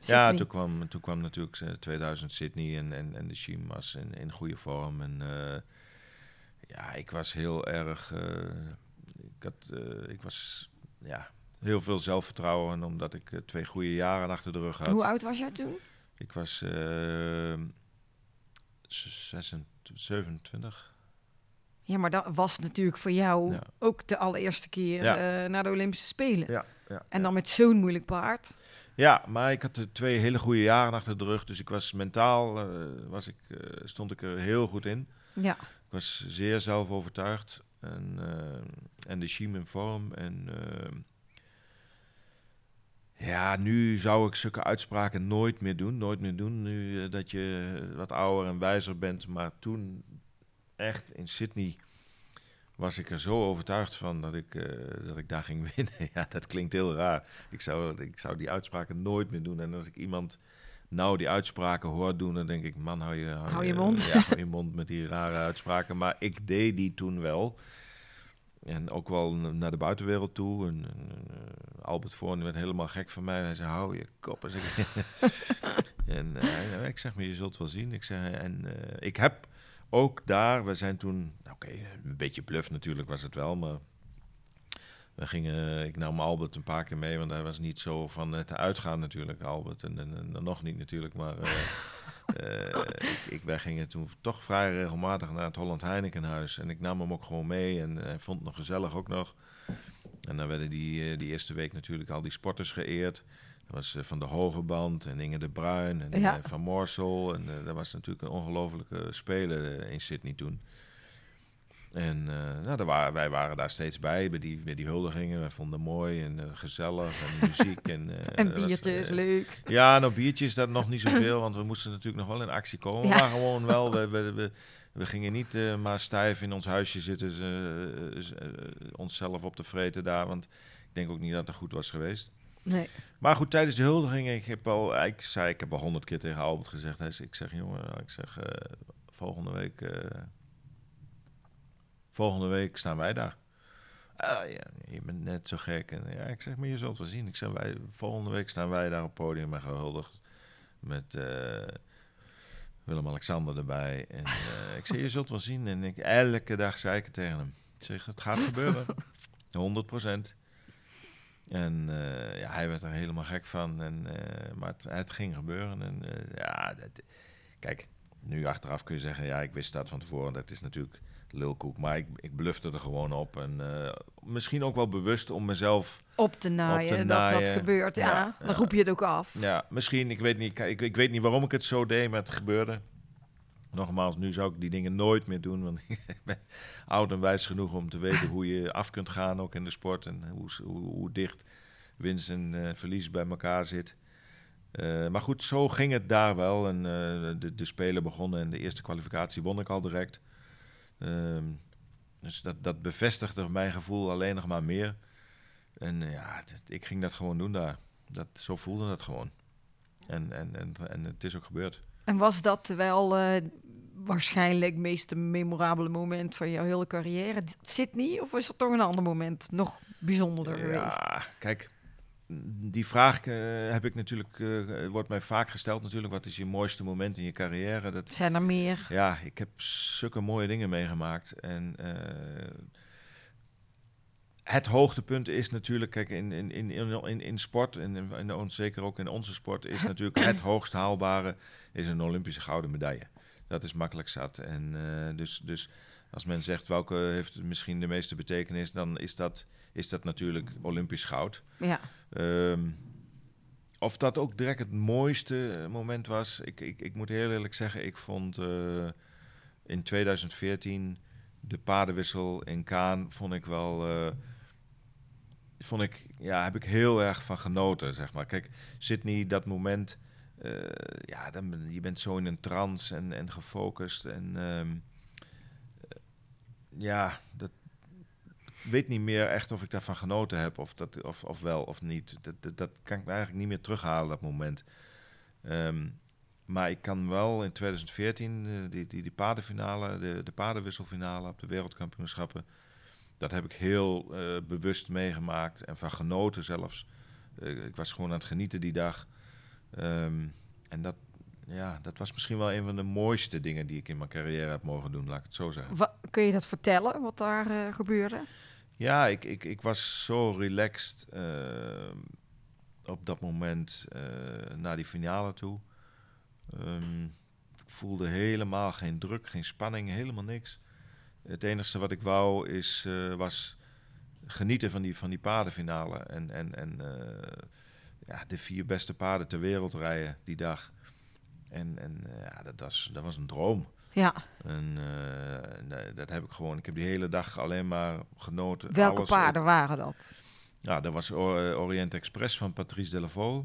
Sydney. ja toen, kwam, toen kwam natuurlijk eh, 2000 Sydney en, en, en de Shim was in, in goede vorm. En ja, ik was heel erg. ik, had, ik was ja, heel veel zelfvertrouwen, omdat ik twee goede jaren achter de rug had. Hoe oud was jij toen? Ik was 26, 27. Ja, maar dat was natuurlijk voor jou Ja. ook de allereerste keer Ja. eh, naar de Olympische Spelen. Ja, ja, En dan met zo'n moeilijk paard. Ja, maar ik had er twee hele goede jaren achter de rug. Dus ik was mentaal, eh, was ik, eh, stond ik er heel goed in. Ja, Ik was zeer zelfovertuigd. En, en de Shim in vorm. En ja, nu zou ik zulke uitspraken nooit meer doen. Nooit meer doen, nu eh, dat je wat ouder en wijzer bent. Maar toen, echt in Sydney, was ik er zo overtuigd van dat ik, eh, dat ik daar ging winnen. ja, dat klinkt heel raar. Ik zou, ik zou die uitspraken nooit meer doen. En als ik iemand nou die uitspraken hoor doen, dan denk ik, man, hou je, Hou je mond. Ja, hou je mond met die rare uitspraken. Maar ik deed die toen wel. En ook wel naar de buitenwereld toe. En, en, eh, Albert Voorn werd helemaal gek van mij. Hij zei, hou je kop. En, ik, en eh, ik zeg maar, je zult wel zien. Ik, zeg, en eh, ik heb ook daar, we zijn toen, nou, oké, een beetje bluff natuurlijk was het wel, maar we gingen, ik nam Albert een paar keer mee, want hij was niet zo van het uitgaan natuurlijk, Albert. En, en, en nog niet natuurlijk, maar eh, eh, ik, ik, wij gingen toen toch vrij regelmatig naar het Holland Heinekenhuis. En ik nam hem ook gewoon mee en hij vond het nog gezellig ook nog. En dan werden die, eh, die eerste week natuurlijk al die sporters geëerd. Dat was eh, Van de Hogeband en Inge de Bruin en Ja. eh, Van Moorsel. En eh, dat was natuurlijk een ongelofelijke speler eh, in Sydney toen. En eh, nou, waren, wij waren daar steeds bij, bij die, bij die huldigingen. We vonden het mooi en eh, gezellig en muziek. En, eh, En was, biertjes, leuk. ja, nou biertjes dat nog niet zoveel, want we moesten natuurlijk nog wel in actie komen. Ja. Maar gewoon wel, we, we, we, we gingen niet maar stijf in ons huisje zitten, onszelf op te vreten daar, want ik denk ook niet dat het goed was geweest. Nee. Maar goed, tijdens de huldiging, ik heb al, ik zei, ik heb wel honderd keer tegen Albert gezegd, hij zei, ik zeg jongen, ik zeg volgende week, volgende week staan wij daar. Ah, ja, je bent net zo gek. En ja, ik zeg, maar je zult wel zien. Ik zeg, wij, volgende week staan wij daar op het podium en gehuldigd met eh, Willem-Alexander erbij. En eh, ik zeg, je zult wel zien. En ik, elke dag zei ik het tegen hem. Ik zeg, het gaat gebeuren. 100 procent. En eh, ja, hij werd er helemaal gek van. En, maar het, het ging gebeuren. En ja, dat, kijk, nu achteraf kun je zeggen, ja, ik wist dat van tevoren. Dat is natuurlijk lulkoek. Maar ik, ik blufte er gewoon op. En eh, misschien ook wel bewust om mezelf... Op te naaien, Op te dat dat gebeurt. Ja, Ja, dan roep je het ook af. Ja, misschien. Ik weet, niet, ik, ik weet niet waarom ik het zo deed, maar het gebeurde. Nogmaals, nu zou ik die dingen nooit meer doen. Want ik ben oud en wijs genoeg om te weten hoe je af kunt gaan, ook in de sport. En hoe, hoe, hoe dicht winst en eh, verlies bij elkaar zit. Eh, maar goed, zo ging het daar wel. En de, de spelen begonnen en de eerste kwalificatie won ik al direct. Ehm, dus dat, dat bevestigde mijn gevoel alleen nog maar meer. En eh, ja, ik ging dat gewoon doen daar. Dat, zo voelde het gewoon. En, en, en, en het is ook gebeurd. En was dat wel eh, waarschijnlijk het meest memorabele moment van jouw hele carrière? Sydney? Of is er toch een ander moment nog bijzonderder geweest? Ja, kijk, die vraag eh, heb ik natuurlijk, eh, wordt mij vaak gesteld natuurlijk. Wat is je mooiste moment in je carrière? Dat, Zijn er meer? ja, ik heb zulke mooie dingen meegemaakt. En eh, het hoogtepunt is natuurlijk, kijk, in, in, in, in, in sport, en in, in zeker ook in onze sport, is natuurlijk het hoogst haalbare is een Olympische gouden medaille. Dat is makkelijk zat. En dus, dus als men zegt welke heeft misschien de meeste betekenis, dan is dat, is dat natuurlijk Olympisch goud. Ja. Ehm, of dat ook direct het mooiste moment was, ik, ik, ik moet heel eerlijk zeggen, ik vond eh, in 2014 de paardenwissel in Kaan vond ik wel, eh, vond ik, ja, heb ik heel erg van genoten, zeg maar. Kijk, Sydney, dat moment, eh, ja, dan, ben- je bent zo in een trance en, en gefocust en ehm, eh, ja, dat, weet niet meer echt of ik daarvan genoten heb, of, dat, of, of wel of niet. Dat, dat, dat kan ik eigenlijk niet meer terughalen, dat moment. Ehm, maar ik kan wel in 2014, eh, die, die, die paardenfinale, de, de paardenwisselfinale op de wereldkampioenschappen, dat heb ik heel eh, bewust meegemaakt en van genoten zelfs. Eh, ik was gewoon aan het genieten die dag. Ehm, en dat, ja, dat was misschien wel een van de mooiste dingen die ik in mijn carrière heb mogen doen, laat ik het zo zeggen. Wa- kun je dat vertellen, wat daar gebeurde? Ja, ik, ik, ik was zo relaxed eh, op dat moment eh, naar die finale toe. Ehm, ik voelde helemaal geen druk, geen spanning, helemaal niks. Het enige wat ik wou is, eh, was genieten van die, van die paardenfinale. En, en, en ja, de vier beste paarden ter wereld rijden die dag. En, en ja, dat was, dat was een droom. Ja. En eh, dat heb ik gewoon. Ik heb die hele dag alleen maar genoten. Welke Alles paarden waren dat? Ja, dat was eh, Orient Express van Patrice Delaveau.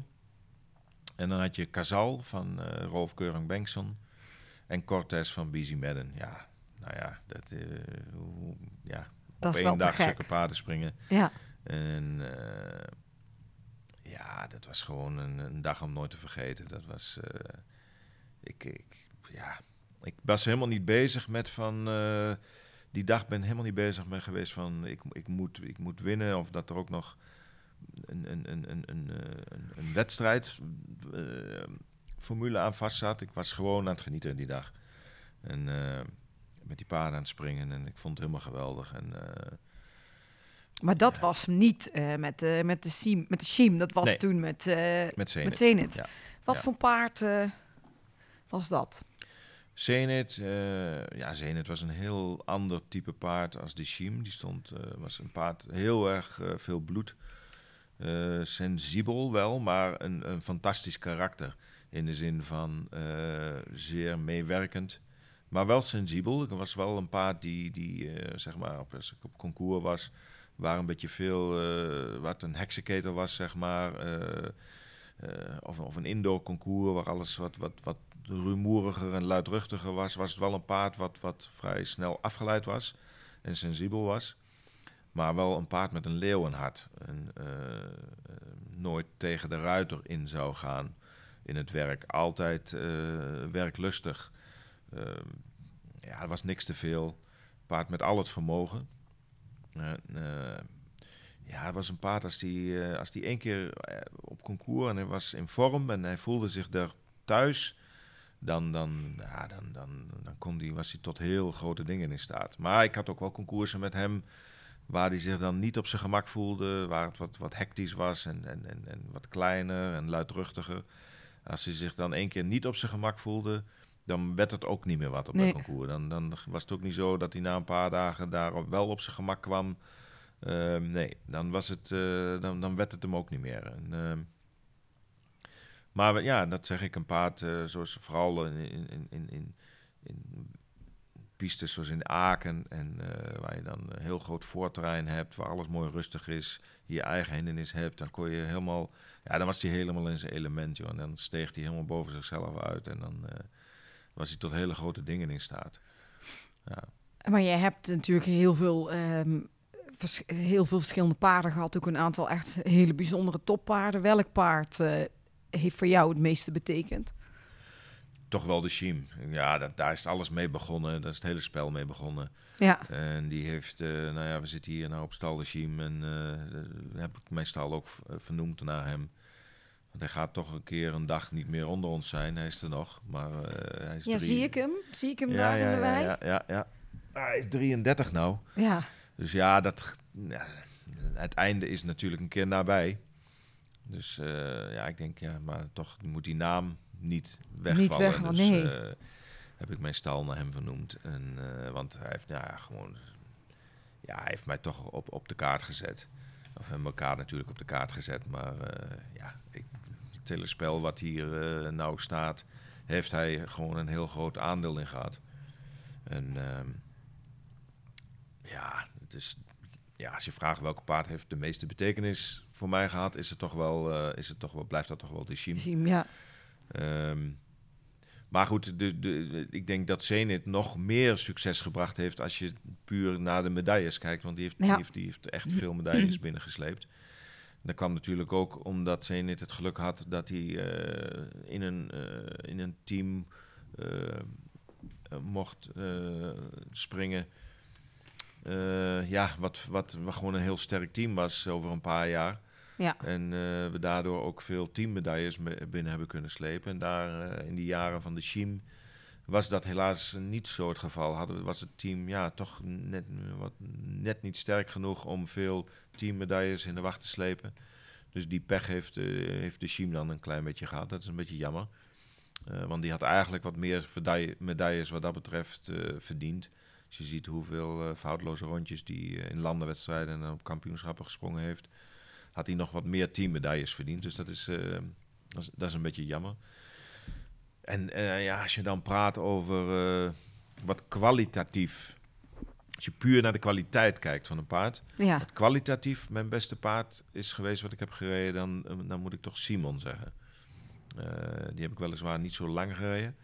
En dan had je Casal van eh, Rolf Keuring Bengtson. En Cortez van Busy Madden. Ja, nou ja, dat, hoe- ja Dat op één dag zulke paarden springen. Ja. En ja, dat was gewoon een, een dag om nooit te vergeten. Dat was, ik, ik, ja, ik was helemaal niet bezig met van, eh, die dag ben helemaal niet bezig met geweest van, ik, ik, moet, ik moet winnen of dat er ook nog een, een, een, een, een, eh, een, een wedstrijd eh, formule aan vast zat. Ik was gewoon aan het genieten die dag. En met die paarden aan het springen en ik vond het helemaal geweldig. En, Maar dat Ja. was niet met, eh, met de Siem, met de Siem. Dat was Nee. toen met, eh, met Zenit. met Zenit. Ja. Wat Ja. voor paard was dat? Zenit, eh, ja, Zenit was een heel ander type paard als de Shim. Die stond, eh, was een paard heel erg eh, veel bloed. sensibel wel, maar een, een fantastisch karakter. In de zin van zeer meewerkend, maar wel sensibel. Er was wel een paard die, die zeg maar, op, als ik op concours was, waar een beetje veel, wat een heksenketel was, zeg maar. of, of een indoor concours waar alles wat, wat, wat rumoeriger en luidruchtiger was, was het wel een paard wat, wat vrij snel afgeleid was en sensibel was. Maar wel een paard met een leeuwenhart. En eh, eh, nooit tegen de ruiter in zou gaan in het werk. Altijd eh, werklustig. Eh, ja, er was niks te veel. Paard met al het vermogen. En, ja, was een paard als die, als die één keer op concours en hij was in vorm en hij voelde zich daar thuis, dan, dan, ja, dan, dan, dan kon die, was hij tot heel grote dingen in staat. Maar ik had ook wel concoursen met hem waar hij zich dan niet op zijn gemak voelde, waar het wat, wat hectisch was en, en, en, en wat kleiner en luidruchtiger. Als hij zich dan één keer niet op zijn gemak voelde, dan werd het ook niet meer wat op Nee. dat concours. Dan, dan was het ook niet zo dat hij na een paar dagen daar wel op zijn gemak kwam. Ehm, nee, dan, was het, eh, dan, dan werd het hem ook niet meer. En, ehm, maar we- ja, dat zeg ik, een paard eh, zoals vooral in, in, in, in, in, pistes zoals in Aken en eh, waar je dan een heel groot voorterrein hebt, waar alles mooi rustig is, je eigen hindernis hebt, dan kon je helemaal, ja, dan was hij helemaal in zijn element, joh. En dan steeg hij helemaal boven zichzelf uit en dan eh, was hij tot hele grote dingen in staat. Ja. Maar je hebt natuurlijk heel veel, ehm, heel veel verschillende paarden gehad. Ook een aantal echt hele bijzondere toppaarden. Welk paard heeft voor jou het meeste betekend? Toch wel de Shim. Ja, dat, daar is alles mee begonnen. Daar is het hele spel mee begonnen. Ja, En die heeft, eh, nou ja, we zitten hier nou op stal de Shim. En eh, heb ik mijn stal ook eh, vernoemd naar hem. Want hij gaat toch een keer een dag niet meer onder ons zijn. Hij is er nog, maar hij is ja drie- zie ik hem? Zie ik hem Ja, daar ja, in de wei? ja, ja, ja. Ah, Hij is 33 nou. ja. Dus ja, dat, ja, het einde is natuurlijk een keer nabij. Dus eh, ja, ik denk, ja, maar toch moet die naam niet wegvallen. wegvallen, dus nee. eh, heb ik mijn stal naar hem vernoemd. En, eh, want hij heeft, nou ja, gewoon, ja, hij heeft mij toch op, op de kaart gezet. Of hebben elkaar natuurlijk op de kaart gezet. Maar ja, ik, het hele spel wat hier nou staat, heeft hij gewoon een heel groot aandeel in gehad. En ehm, ja, het is, ja, als je vraagt welke paard heeft de meeste betekenis voor mij gehad, is het toch wel, eh, is het toch wel blijft dat toch wel de Shim. Ja. Ehm, maar goed, de, de, ik denk dat Zenit nog meer succes gebracht heeft als je puur naar de medailles kijkt. Want die heeft, die heeft, die heeft echt veel medailles binnengesleept. Dat kwam natuurlijk ook omdat Zenit het geluk had dat hij eh, in, een, eh, in een team mocht springen. Ja, wat, wat, wat gewoon een heel sterk team was over een paar jaar. Ja. En eh, we daardoor ook veel teammedailles me- binnen hebben kunnen slepen. En daar eh, in die jaren van de Shim was dat helaas niet zo het geval. Hadden, was het team ja, toch net, wat, net niet sterk genoeg om veel teammedailles in de wacht te slepen. Dus die pech heeft, eh, heeft de Shim dan een klein beetje gehad. Dat is een beetje jammer. Want die had eigenlijk wat meer medailles wat dat betreft verdiend. Als je ziet hoeveel foutloze rondjes die in landenwedstrijden en op kampioenschappen gesprongen heeft had hij nog wat meer teammedailles verdiend. Dus dat is, eh, dat is, dat is een beetje jammer. En eh, ja, als je dan praat over eh, wat kwalitatief. Als je puur naar de kwaliteit kijkt van een paard. ja. Wat kwalitatief mijn beste paard is geweest wat ik heb gereden, dan, dan moet ik toch Simon zeggen. Die heb ik weliswaar niet zo lang gereden.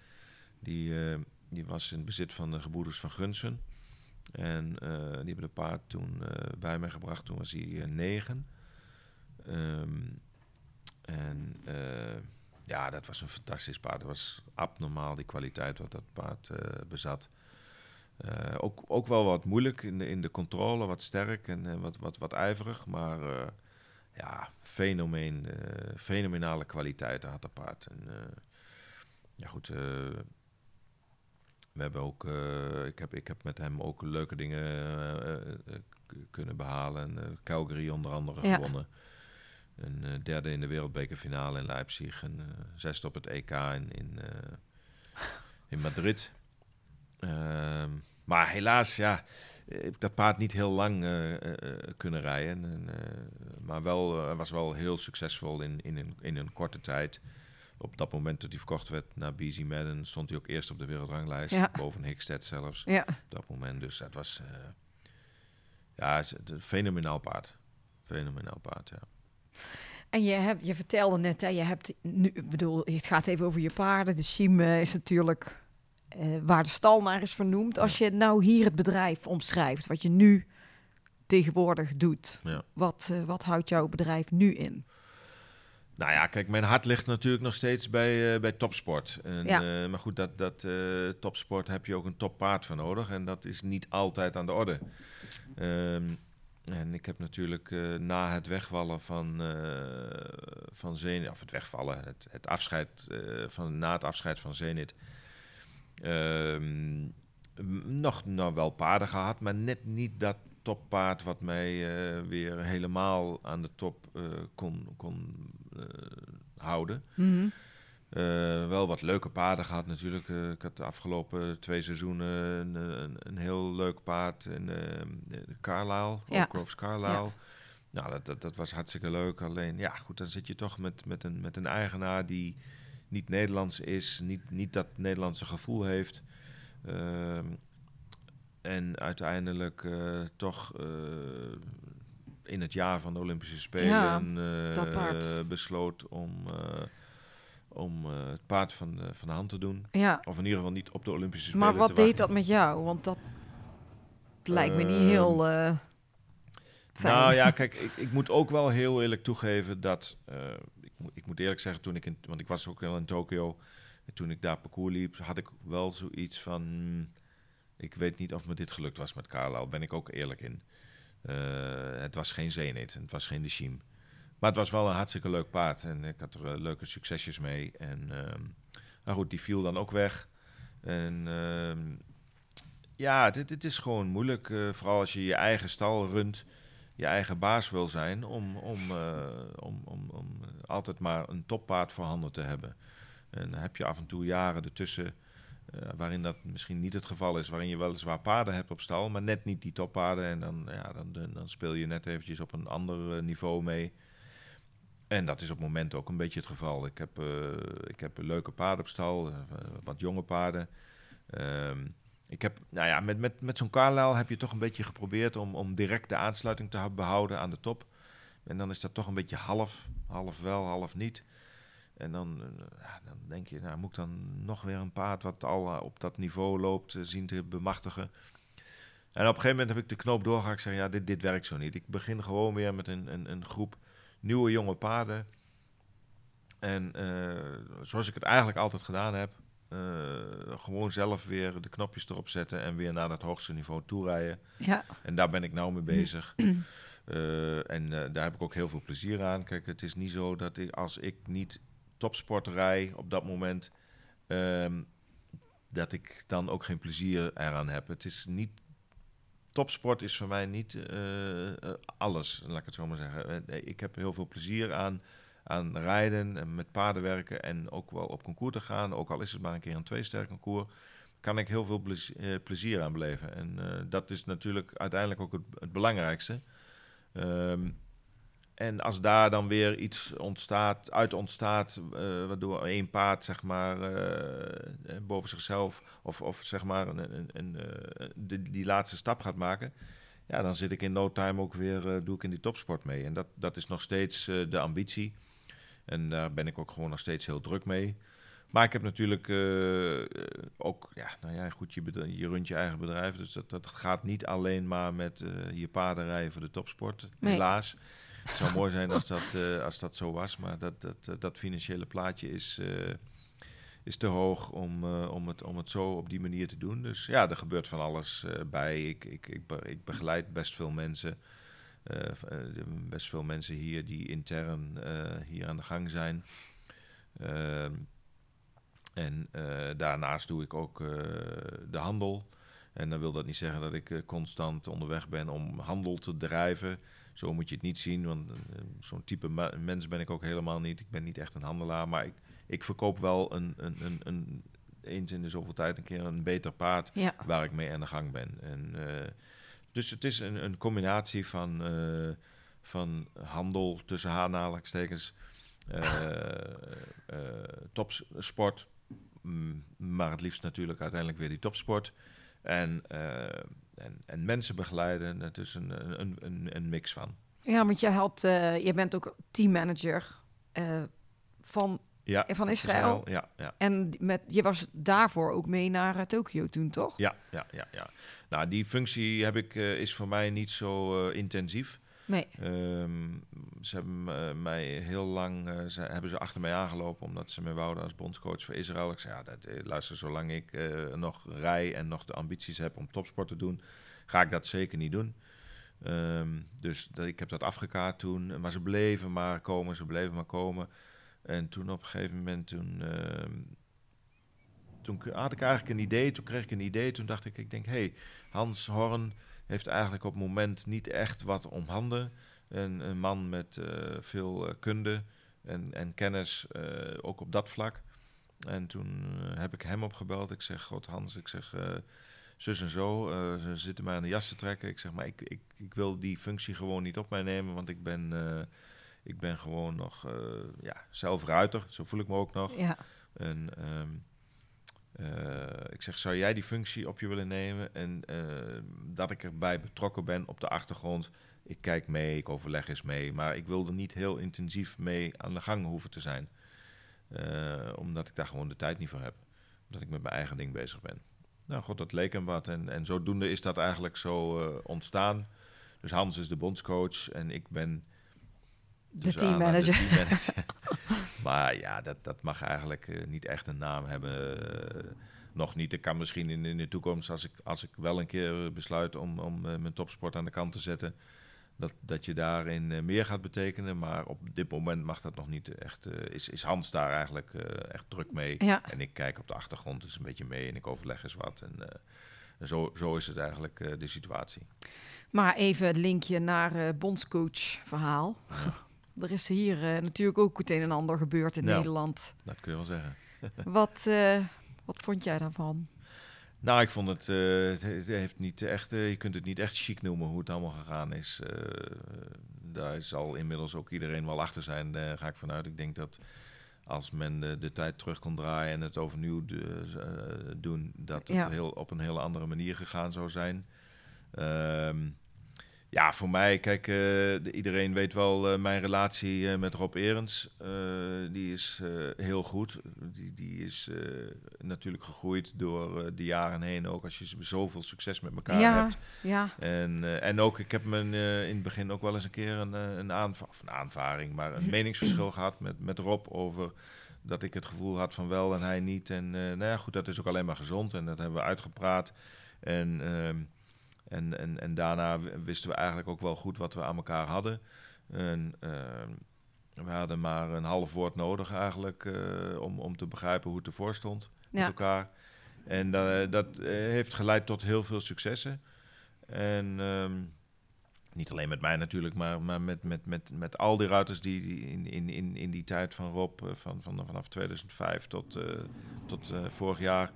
Die, die was in bezit van de gebroeders van Gunsen. En die hebben de paard toen bij mij gebracht. Toen was hij negen. Ehm, en eh, ja, dat was een fantastisch paard. Dat was abnormaal die kwaliteit wat dat paard eh, bezat. Eh, ook, ook wel wat moeilijk in de, in de controle, wat sterk en wat, wat, wat ijverig. Maar ja, fenomeen, fenomenale kwaliteiten had dat paard. En, ja goed, we hebben ook, ik, heb, ik heb met hem ook leuke dingen kunnen behalen. En, Calgary onder andere Ja. gewonnen. Een eh, derde in de wereldbekerfinale in Leipzig. En eh, zesde op het EK in, in, eh, in Madrid. Ehm, maar helaas, ja, heb ik dat paard niet heel lang kunnen rijden. En, maar wel, was wel heel succesvol in, in, een, in een korte tijd. Op dat moment dat hij verkocht werd naar BZ Madden, stond hij ook eerst op de wereldranglijst. Ja. Boven Hickstead zelfs. Ja. Op dat moment. Dus dat was ja, een fenomenaal paard. Fenomenaal paard, ja. En je, hebt, je vertelde net, hè, je hebt nu, ik bedoel, het gaat even over je paarden. De Chiem eh, is natuurlijk eh, waar de stal naar is vernoemd. Als je nou hier het bedrijf omschrijft, wat je nu tegenwoordig doet, Ja. wat, eh, wat houdt jouw bedrijf nu in? Nou ja, kijk, mijn hart ligt natuurlijk nog steeds bij, bij topsport. En, Ja. maar goed, dat, dat topsport heb je ook een toppaard voor nodig. En dat is niet altijd aan de orde. Ehm, en ik heb natuurlijk eh, na het wegvallen van, eh van Zenit, of het wegvallen, het, het afscheid, eh, van, na het afscheid van Zenit, ehm, nog wel paarden gehad, maar net niet dat toppaard wat mij weer helemaal aan de top kon, kon houden. Mhm. Eh, wel wat leuke paarden gehad natuurlijk. Eh, ik had de afgelopen twee seizoenen een, een, een heel leuk paard in de Carlisle, Ja. Groves Carlisle. Nou, dat, dat, dat was hartstikke leuk. Alleen, ja, goed, dan zit je toch met, met, een, met een eigenaar die niet Nederlands is, niet, niet dat Nederlandse gevoel heeft. Ehm, en uiteindelijk toch in het jaar van de Olympische Spelen paard. besloot om, om eh, het paard van de, van de hand te doen. Ja, Of in ieder geval niet op de Olympische Spelen maar wat te deed wachten. dat met jou? Want dat lijkt me niet Ehm, heel eh fijn. Nou ja, kijk, ik, ik moet ook wel heel eerlijk toegeven dat... eh, ik, moet, ik moet eerlijk zeggen, toen ik in... Want ik was ook wel in Tokio. En toen ik daar parcours liep, had ik wel zoiets van... hmm, ik weet niet of me dit gelukt was met Carlisle. Ben ik ook eerlijk in. Eh, het was geen Zenit. Het was geen de Chiem. Maar het was wel een hartstikke leuk paard. En ik had er eh, leuke succesjes mee. En nou goed, die viel dan ook weg. En ehm, ja, dit, is gewoon moeilijk. eh, vooral als je je eigen stal runt je eigen baas wil zijn om, om, eh, om, om, om altijd maar een toppaard voorhanden te hebben. En dan heb je af en toe jaren ertussen waarin dat misschien niet het geval is, waarin je weliswaar paarden hebt op stal, maar net niet die toppaarden. En dan, ja, dan, dan, speel je net eventjes op een ander niveau mee. En dat is op het moment ook een beetje het geval. Ik heb, eh, ik heb leuke paarden op stal, eh, wat jonge paarden. Ehm, ik heb, nou ja, met, met, met zo'n Carlisle heb je toch een beetje geprobeerd om, om direct de aansluiting te behouden aan de top. En dan is dat toch een beetje half, half wel, half niet. En dan, eh, dan denk je, nou moet ik dan nog weer een paard wat al op dat niveau loopt zien te bemachtigen. En op een gegeven moment heb ik de knoop doorgehakt. Ik zeg, ja, dit, dit werkt zo niet. Ik begin gewoon weer met een, een, een groep nieuwe jonge paarden. En eh, zoals ik het eigenlijk altijd gedaan heb, eh, gewoon zelf weer de knopjes erop zetten en weer naar dat hoogste niveau toerijden. ja. En daar ben ik nou mee bezig. Eh, en daar heb ik ook heel veel plezier aan. Kijk, het is niet zo dat ik, als ik niet topsport rij op dat moment, ehm, dat ik dan ook geen plezier eraan heb. Het is niet. Topsport is voor mij niet eh, eh, alles, laat ik het zo maar zeggen. Eh, Ik heb heel veel plezier aan, aan rijden en met paarden werken en ook wel op concours te gaan. Ook al is het maar een keer een twee-ster concours, kan ik heel veel plez- plezier aan beleven. En dat is natuurlijk uiteindelijk ook het, het belangrijkste. Ehm, en als daar dan weer iets ontstaat, uit ontstaat, eh, waardoor één paard zeg maar eh, eh, boven zichzelf of, of zeg maar een, een, een, de, die laatste stap gaat maken, ja, dan zit ik in no time ook weer, doe ik in die topsport mee. En dat, dat is nog steeds de ambitie. En daar ben ik ook gewoon nog steeds heel druk mee. Maar ik heb natuurlijk ook, ja, nou ja, goed, je, bedrijf- je runt je eigen bedrijf. Dus dat, dat gaat niet alleen maar met je paarden rijden voor de topsport, Nee. helaas. Het zou mooi zijn als dat, eh, als dat zo was, maar dat, dat, eh, dat financiële plaatje is, eh, is te hoog om, om, het, om het zo op die manier te doen. Dus ja, er gebeurt van alles bij. Ik, ik, ik, ik begeleid best veel mensen. best veel mensen hier die intern hier aan de gang zijn. Ehm, en daarnaast doe ik ook de handel. En dan wil dat niet zeggen dat ik constant onderweg ben om handel te drijven. Zo moet je het niet zien, want eh, zo'n type mens ben ik ook helemaal niet. Ik ben niet echt een handelaar, maar ik, ik verkoop wel een, een, een, een, eens in de zoveel tijd een keer een beter paard Ja. waar ik mee aan de gang ben. En eh, Dus het is een, een combinatie van, eh, van handel tussen haarnalingstekens, eh eh, topsport, mm, maar het liefst natuurlijk uiteindelijk weer die topsport. En, en, en mensen begeleiden, het is een, een, een, een mix van. Ja, want je, had, eh, je bent ook teammanager eh van... Ja, Van Israël? Ja, ja. En met, je was daarvoor ook mee naar eh, Tokio toen, toch? Ja, ja, ja, ja. Nou, die functie heb ik, is voor mij niet zo intensief. Nee. Ehm, ze hebben eh, mij heel lang eh, ze, hebben ze achter mij aangelopen omdat ze me wouden als bondscoach voor Israël. Ik zei, ja, dat, eh, luister, zolang ik nog rij en nog de ambities heb om topsport te doen, ga ik dat zeker niet doen. Ehm, dus dat, ik heb dat afgekaart toen, maar ze bleven maar komen, ze bleven maar komen. En toen op een gegeven moment, toen, ehm, toen had ik eigenlijk een idee, toen kreeg ik een idee, toen dacht ik, ik denk, hey, Hans Horn heeft eigenlijk op het moment niet echt wat om handen. Een, een man met eh, veel eh, kunde en, en kennis, eh, ook op dat vlak. En toen heb ik hem opgebeld. Ik zeg, God Hans, ik zeg, zus en zo, ze zitten mij aan de jas te trekken. Ik zeg, maar ik, ik, ik wil die functie gewoon niet op mij nemen, want ik ben, ik ben gewoon nog eh, ja, zelf ruiter. Zo voel ik me ook nog. Ja. En ehm, eh, ik zeg, zou jij die functie op je willen nemen? En eh, dat ik erbij betrokken ben op de achtergrond. Ik kijk mee, ik overleg eens mee. Maar ik wilde niet heel intensief mee aan de gang hoeven te zijn. Eh, omdat ik daar gewoon de tijd niet voor heb. Omdat ik met mijn eigen ding bezig ben. Nou god, dat leek hem wat. En, en zodoende is dat eigenlijk zo ontstaan. Dus Hans is de bondscoach en ik ben... De teammanager. aanhalingstekens de teammanager. maar ja, dat, dat mag eigenlijk eh, niet echt een naam hebben. eh, nog niet. Ik kan misschien in, in de toekomst, als ik, als ik wel een keer besluit om, om eh, mijn topsport aan de kant te zetten, dat, dat je daarin meer gaat betekenen. Maar op dit moment mag dat nog niet echt. eh, is, is Hans daar eigenlijk echt druk mee? Ja. En ik kijk op de achtergrond dus een beetje mee en ik overleg eens wat. En, en zo, zo is het eigenlijk de situatie. Maar even een linkje naar bondscoach verhaal. Er is hier eh, natuurlijk ook het een en ander gebeurd in Nou. Nederland. Dat kun je wel zeggen. Wat, eh, wat vond jij daarvan? Nou, ik vond het, eh, het he- het heeft niet echt, je kunt het niet echt chic noemen hoe het allemaal gegaan is. Daar zal inmiddels ook iedereen wel achter zijn, daar ga ik vanuit. Ik denk dat als men de, de tijd terug kon draaien en het overnieuw de- doen, dat het Ja. heel, op een hele andere manier gegaan zou zijn. Ehm, ja, voor mij, kijk, eh, de- iedereen weet wel eh, mijn relatie eh, met Rob Erens. die is heel goed. Die, die is natuurlijk gegroeid door de jaren heen. Ook als je zoveel succes met elkaar ja, hebt. ja, En, en ook, ik heb me in het begin ook wel eens een keer een, een, aanva of een aanvaring, maar een meningsverschil gehad met, met Rob over dat ik het gevoel had van wel en hij niet. En nou ja, goed, dat is ook alleen maar gezond en dat hebben we uitgepraat. En, ehm, en, en, en daarna wisten we eigenlijk ook wel goed wat we aan elkaar hadden. En ehm, we hadden maar een half woord nodig eigenlijk eh, om, om te begrijpen hoe het ervoor stond met elkaar. En eh, dat eh, heeft geleid tot heel veel successen. En ehm, niet alleen met mij natuurlijk, maar, maar met, met, met, met al die ruiters die, die in, in, in, in die tijd van Rob, van, van, vanaf 2005 tot, tot vorig jaar,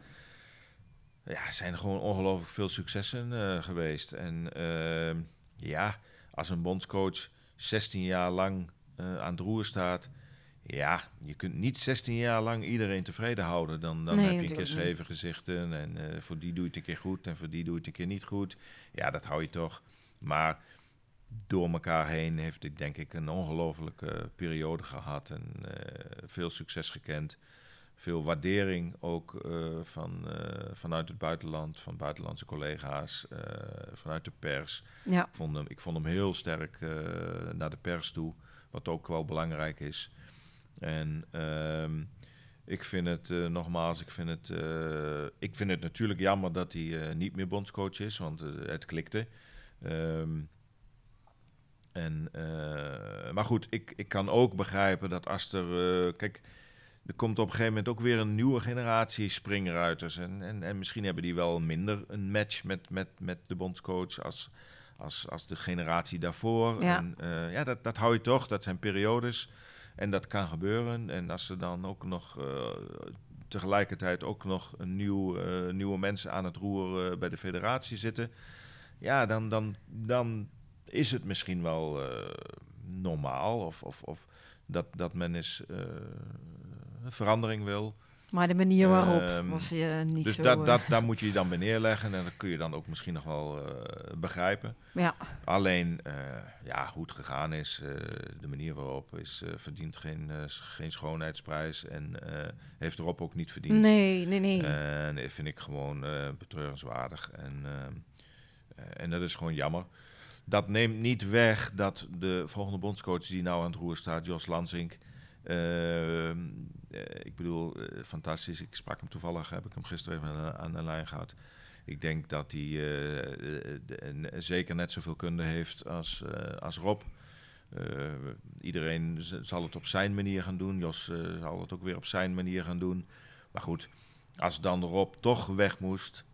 ja, zijn er gewoon ongelooflijk veel successen eh, geweest. En ehm, ja, als een bondscoach 16 jaar lang eh, aan het roer staat, ja, je kunt niet 16 jaar lang iedereen tevreden houden. Dan, dan Nee, heb je een keer zeven gezichten en eh, voor die doe je het een keer goed en voor die doe je het een keer niet goed. Ja, dat hou je toch. Maar door elkaar heen heeft ik denk ik een ongelofelijke periode gehad en veel succes gekend. Veel waardering ook eh, van, eh, vanuit het buitenland, van buitenlandse collega's, eh, vanuit de pers. ja. Ik vond hem, ik vond hem heel sterk naar de pers toe, wat ook wel belangrijk is. En ehm, ik vind het, nogmaals, ik vind het, ik vind het natuurlijk jammer dat hij niet meer bondscoach is, want het klikte. Ehm, en, maar goed, ik, ik kan ook begrijpen dat als er... kijk, er komt op een gegeven moment ook weer een nieuwe generatie springruiters. En, en, en misschien hebben die wel minder een match met, met, met de bondscoach als, als, als de generatie daarvoor. Ja. En, eh, ja, dat, dat hou je toch. Dat zijn periodes. En dat kan gebeuren. En als er dan ook nog eh, tegelijkertijd ook nog een nieuw, eh, nieuwe mensen aan het roer bij de federatie zitten. ja, dan, dan, dan is het misschien wel normaal of, of, of dat, dat men een verandering wil. Maar de manier waarop Ehm, was je niet Dus zo... dat, eh, dat, daar moet je je dan bij neerleggen en dat kun je dan ook misschien nog wel eh, begrijpen. ja, Alleen, eh, ja, hoe het gegaan is, eh, de manier waarop is, eh, verdient geen, eh, geen schoonheidsprijs en eh, heeft Rob ook niet verdiend. nee, nee, nee. En dat vind ik gewoon eh, betreurenswaardig. En, eh, en dat is gewoon jammer. Dat neemt niet weg dat de volgende bondscoach die nou aan het roer staat, Jos Lansink. Eh, ik bedoel, eh, fantastisch. Ik sprak hem toevallig, heb ik hem gisteren even aan, de- aan de lijn gehad. Ik denk dat hij eh, de- zeker net zoveel kunde heeft als, als Rob. Iedereen zal het op zijn manier gaan doen. Jos zal het ook weer op zijn manier gaan doen. Maar goed, als dan Rob toch weg moest,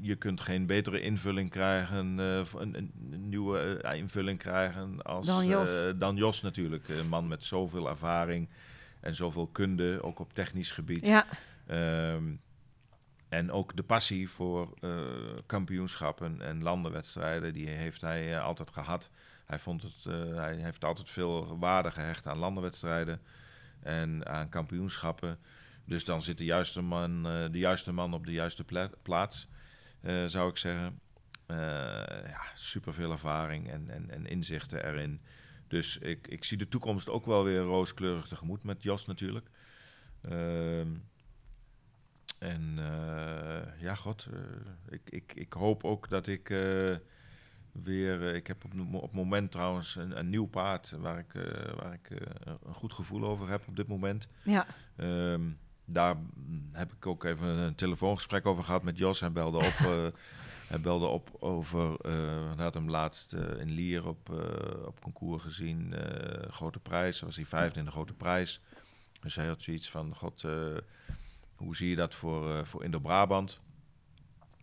je kunt geen betere invulling krijgen, een, een, nieuwe invulling krijgen als, Dan Jos. dan Jos natuurlijk. Een man met zoveel ervaring en zoveel kunde, ook op technisch gebied. ja, Ehm, en ook de passie voor eh, kampioenschappen en landenwedstrijden, die heeft hij eh, altijd gehad. Hij, vond het, eh, hij heeft altijd veel waarde gehecht aan landenwedstrijden en aan kampioenschappen. Dus dan zit de juiste man, de juiste man op de juiste pla- plaats, zou ik zeggen. Ja, super veel ervaring en, en, en inzichten erin. Dus ik, ik zie de toekomst ook wel weer rooskleurig tegemoet met Jos natuurlijk. Ehm, en eh, ja, god, eh, ik, ik, ik hoop ook dat ik eh, weer... ik heb op, op het moment trouwens een, een nieuw paard waar ik, waar ik een goed gevoel over heb op dit moment. ja. Ehm, daar mm, heb ik ook even een telefoongesprek over gehad met Jos. Hij belde op, hij belde op over... hij had hem laatst eh, in Lier op, eh, op concours gezien. grote prijs, was hij vijfde in de grote prijs. Dus hij had zoiets van... God, hoe zie je dat voor, voor Indo-Brabant?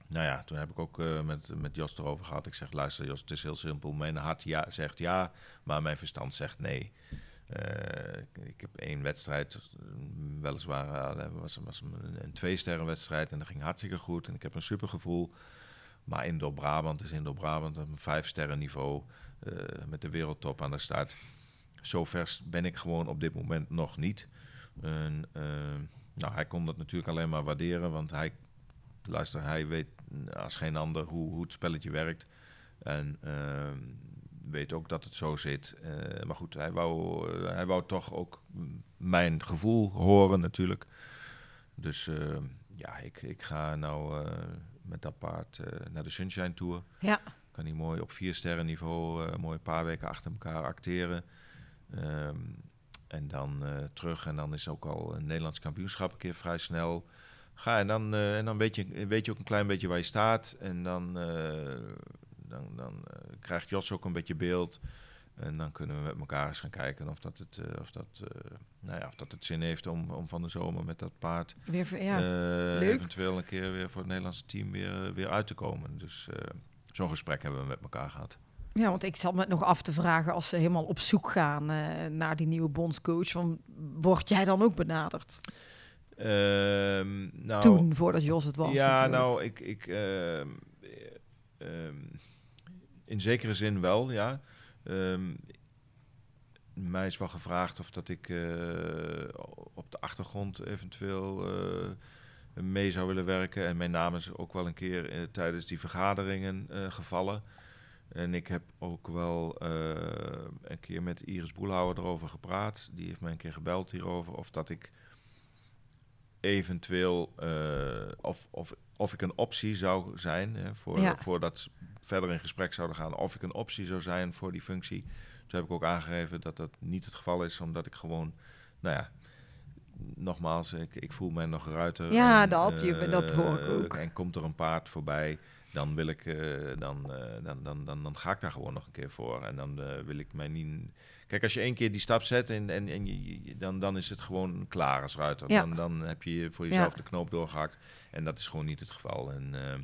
Nou ja, toen heb ik ook met, met Jos erover gehad. Ik zeg, luister Jos, het is heel simpel. Mijn hart ja, zegt ja, maar mijn verstand zegt nee. Ik- heb één wedstrijd, eh, weliswaar uh, was, was een, een twee-sterren wedstrijd en dat ging hartstikke goed. En ik heb een super gevoel. Maar Indo-Brabant is Indo-Brabant op een vijf-sterren niveau eh, met de wereldtop aan de start. Zo vers ben ik gewoon op dit moment nog niet. Eh, nou, hij kon dat natuurlijk alleen maar waarderen, want hij, luister, hij weet als geen ander hoe, hoe het spelletje werkt. En eh, weet ook dat het zo zit. Eh, maar goed, hij wou, hij wou toch ook mijn gevoel horen natuurlijk. Dus eh, ja, ik, ik ga nou met dat paard eh, naar de Sunshine Tour. Ja, Kan hij mooi op vier sterren niveau, eh, mooi een paar weken achter elkaar acteren. Ehm, en dan eh, terug. En dan is ook al een Nederlands kampioenschap een keer vrij snel. Ga en dan, en dan weet, je, weet je ook een klein beetje waar je staat. En dan, dan, dan krijgt Jos ook een beetje beeld. En dan kunnen we met elkaar eens gaan kijken of dat het, eh, of dat, eh, nou ja, of dat het zin heeft om, om van de zomer met dat paard weer, ver- ja. eh, eventueel een keer weer voor het Nederlandse team weer, weer uit te komen. Dus zo'n gesprek hebben we met elkaar gehad. Ja, want ik zat me nog af te vragen als ze helemaal op zoek gaan naar die nieuwe bondscoach. Van, word jij dan ook benaderd? Ehm, nou, Toen, voordat Jos het was. ja, natuurlijk. nou, ik, ik ehm, eh, ehm, in zekere zin wel, ja. Ehm, mij is wel gevraagd of dat ik eh, op de achtergrond eventueel eh, mee zou willen werken. En mijn naam is ook wel een keer eh, tijdens die vergaderingen gevallen. En ik heb ook wel een keer met Iris Boelhouwer erover gepraat. Die heeft mij een keer gebeld hierover. Of dat ik eventueel, of, of, of ik een optie zou zijn, hè, voor, Ja. voordat ze verder in gesprek zouden gaan, of ik een optie zou zijn voor die functie. Toen heb ik ook aangegeven dat dat niet het geval is, omdat ik gewoon, nou ja, nogmaals, ik, ik voel mij nog ruiter. Ja, en, dat, je- dat hoor ik eh, ook. En komt er een paard voorbij, dan wil ik, eh, dan, eh, dan, dan, dan, dan ga ik daar gewoon nog een keer voor. En dan eh, wil ik mij niet... Kijk, als je één keer die stap zet, en, en, en je, dan, dan is het gewoon klaar als ruiter. Ja. Dan, dan heb je voor jezelf Ja. de knoop doorgehakt. En dat is gewoon niet het geval. En eh,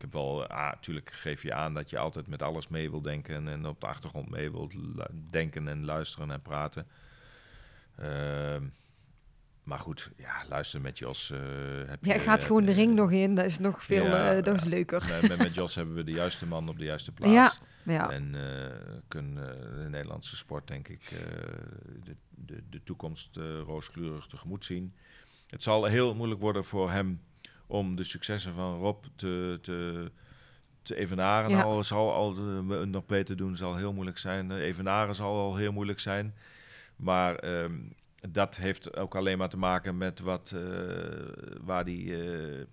ik heb wel, ah, natuurlijk geef je aan dat je altijd met alles mee wil denken en op de achtergrond mee wilt denken en luisteren en praten. Ehm, maar goed, ja, luister met Jos. eh, heb Jij je, gaat eh, gewoon de eh, ring nog in. Dat is nog veel Ja, eh, dat is ja. leuker. Met, met, met Jos hebben we de juiste man op de juiste plaats. Ja, ja. En eh kunnen de Nederlandse sport, denk ik, eh, de, de, de toekomst eh, rooskleurig tegemoet zien. Het zal heel moeilijk worden voor hem om de successen van Rob te, te, te evenaren. Ja. Al zal al de, nog beter doen, zal heel moeilijk zijn. Eh, evenaren zal al heel moeilijk zijn. Maar ehm, dat heeft ook alleen maar te maken met wat, eh, waar die... eh,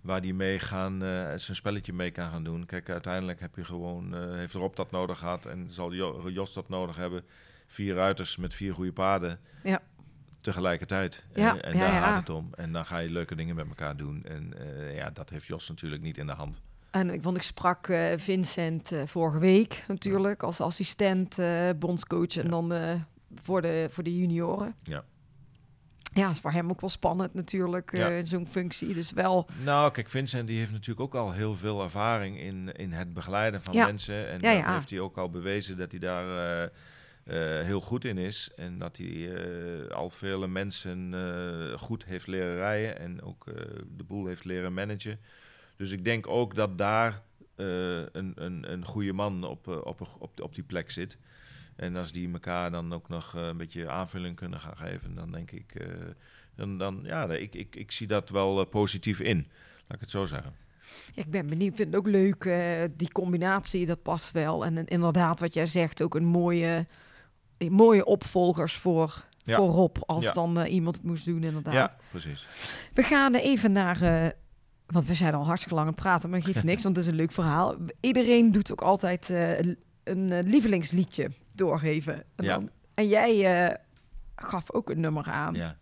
waar die mee gaan, eh, zijn spelletje mee kan gaan doen. Kijk, uiteindelijk heb je gewoon, eh, heeft Rob dat nodig gehad en zal Jo- Jos dat nodig hebben. Vier ruiters met vier goede paarden Ja. Tegelijkertijd. Ja, en en daar gaat het om. En dan ga je leuke dingen met elkaar doen. En eh, ja, dat heeft Jos natuurlijk niet in de hand. En ik, want ik sprak eh, Vincent eh, vorige week natuurlijk als assistent eh, bondscoach en Ja. dan eh, voor, de, voor de junioren. Ja. Ja, is voor hem ook wel spannend natuurlijk, eh, Ja. in zo'n functie. Dus wel, Nou, kijk, Vincent die heeft natuurlijk ook al heel veel ervaring in, in het begeleiden van Ja. mensen. En Ja, heeft hij ook al bewezen dat hij daar eh, eh, heel goed in is. En dat hij eh, al vele mensen eh, goed heeft leren rijden en ook eh, de boel heeft leren managen. Dus ik denk ook dat daar eh, een, een, een goede man op, eh, op, op, op die plek zit. En als die elkaar dan ook nog eh, een beetje aanvulling kunnen gaan geven, dan denk ik, eh, dan, dan ja, ik, ik, ik zie dat wel eh, positief in. Laat ik het zo zeggen. ik ben benieuwd, ik vind het ook leuk, eh, die combinatie, dat past wel. En, inderdaad, wat jij zegt, ook een mooie, eh, mooie opvolgers voor, Ja. voor Rob, als Ja. dan eh, iemand het moest doen inderdaad. Ja, precies. We gaan even naar. eh, want we zijn al hartstikke lang aan het praten, maar geeft niks, want het is een leuk verhaal. Iedereen doet ook altijd eh, een lievelingsliedje doorgeven. En, Ja. dan- en jij gaf ook een nummer aan. Ja,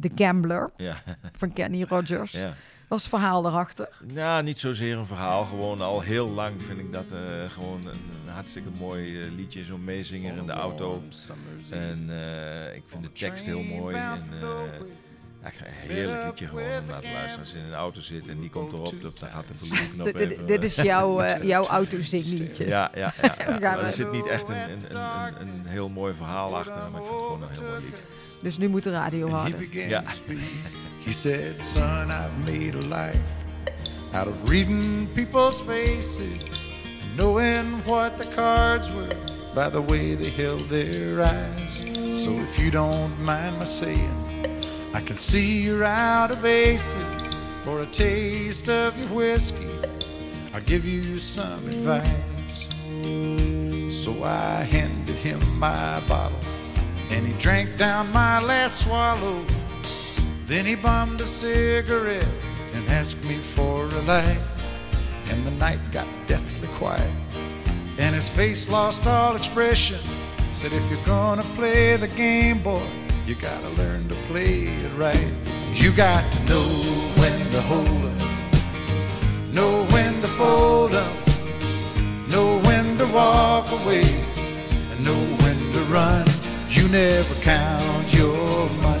The Gambler ja, van Kenny Rogers. ja. Was het verhaal erachter? Nou, niet zozeer een verhaal. Gewoon al heel lang vind ik dat eh, gewoon een, een hartstikke mooi eh, liedje. Zo'n meezinger in de auto. En eh, ik vind de tekst heel mooi. En, eh, ja, een heerlijk liedje gewoon om naar te luisteren. Als je in een auto zit en die komt erop, dan gaat de volumeknop Dit- dit- even... dit is jouw, eh, jouw autozingliedje. Ja, ja, ja. ja. Maar er zit niet echt een, een, een, een, een heel mooi verhaal achter. Maar ik vind het gewoon een heel mooi lied. Dus nu moet de radio harder. to speak. He said, Son, I've made a life out of reading people's faces and knowing what the cards were by the way they held their eyes. So if you don't mind my saying, I can see you're out of aces. For a taste of your whiskey, I'll give you some advice. So I handed him my bottle, and he drank down my last swallow. Then he bummed a cigarette and asked me for a light. And the night got deathly quiet, and his face lost all expression. Said, If you're gonna play the game, boy, you gotta learn to play it right. You got to know when to hold up, know when to fold up, know when to walk away, and know when to run. You never count your money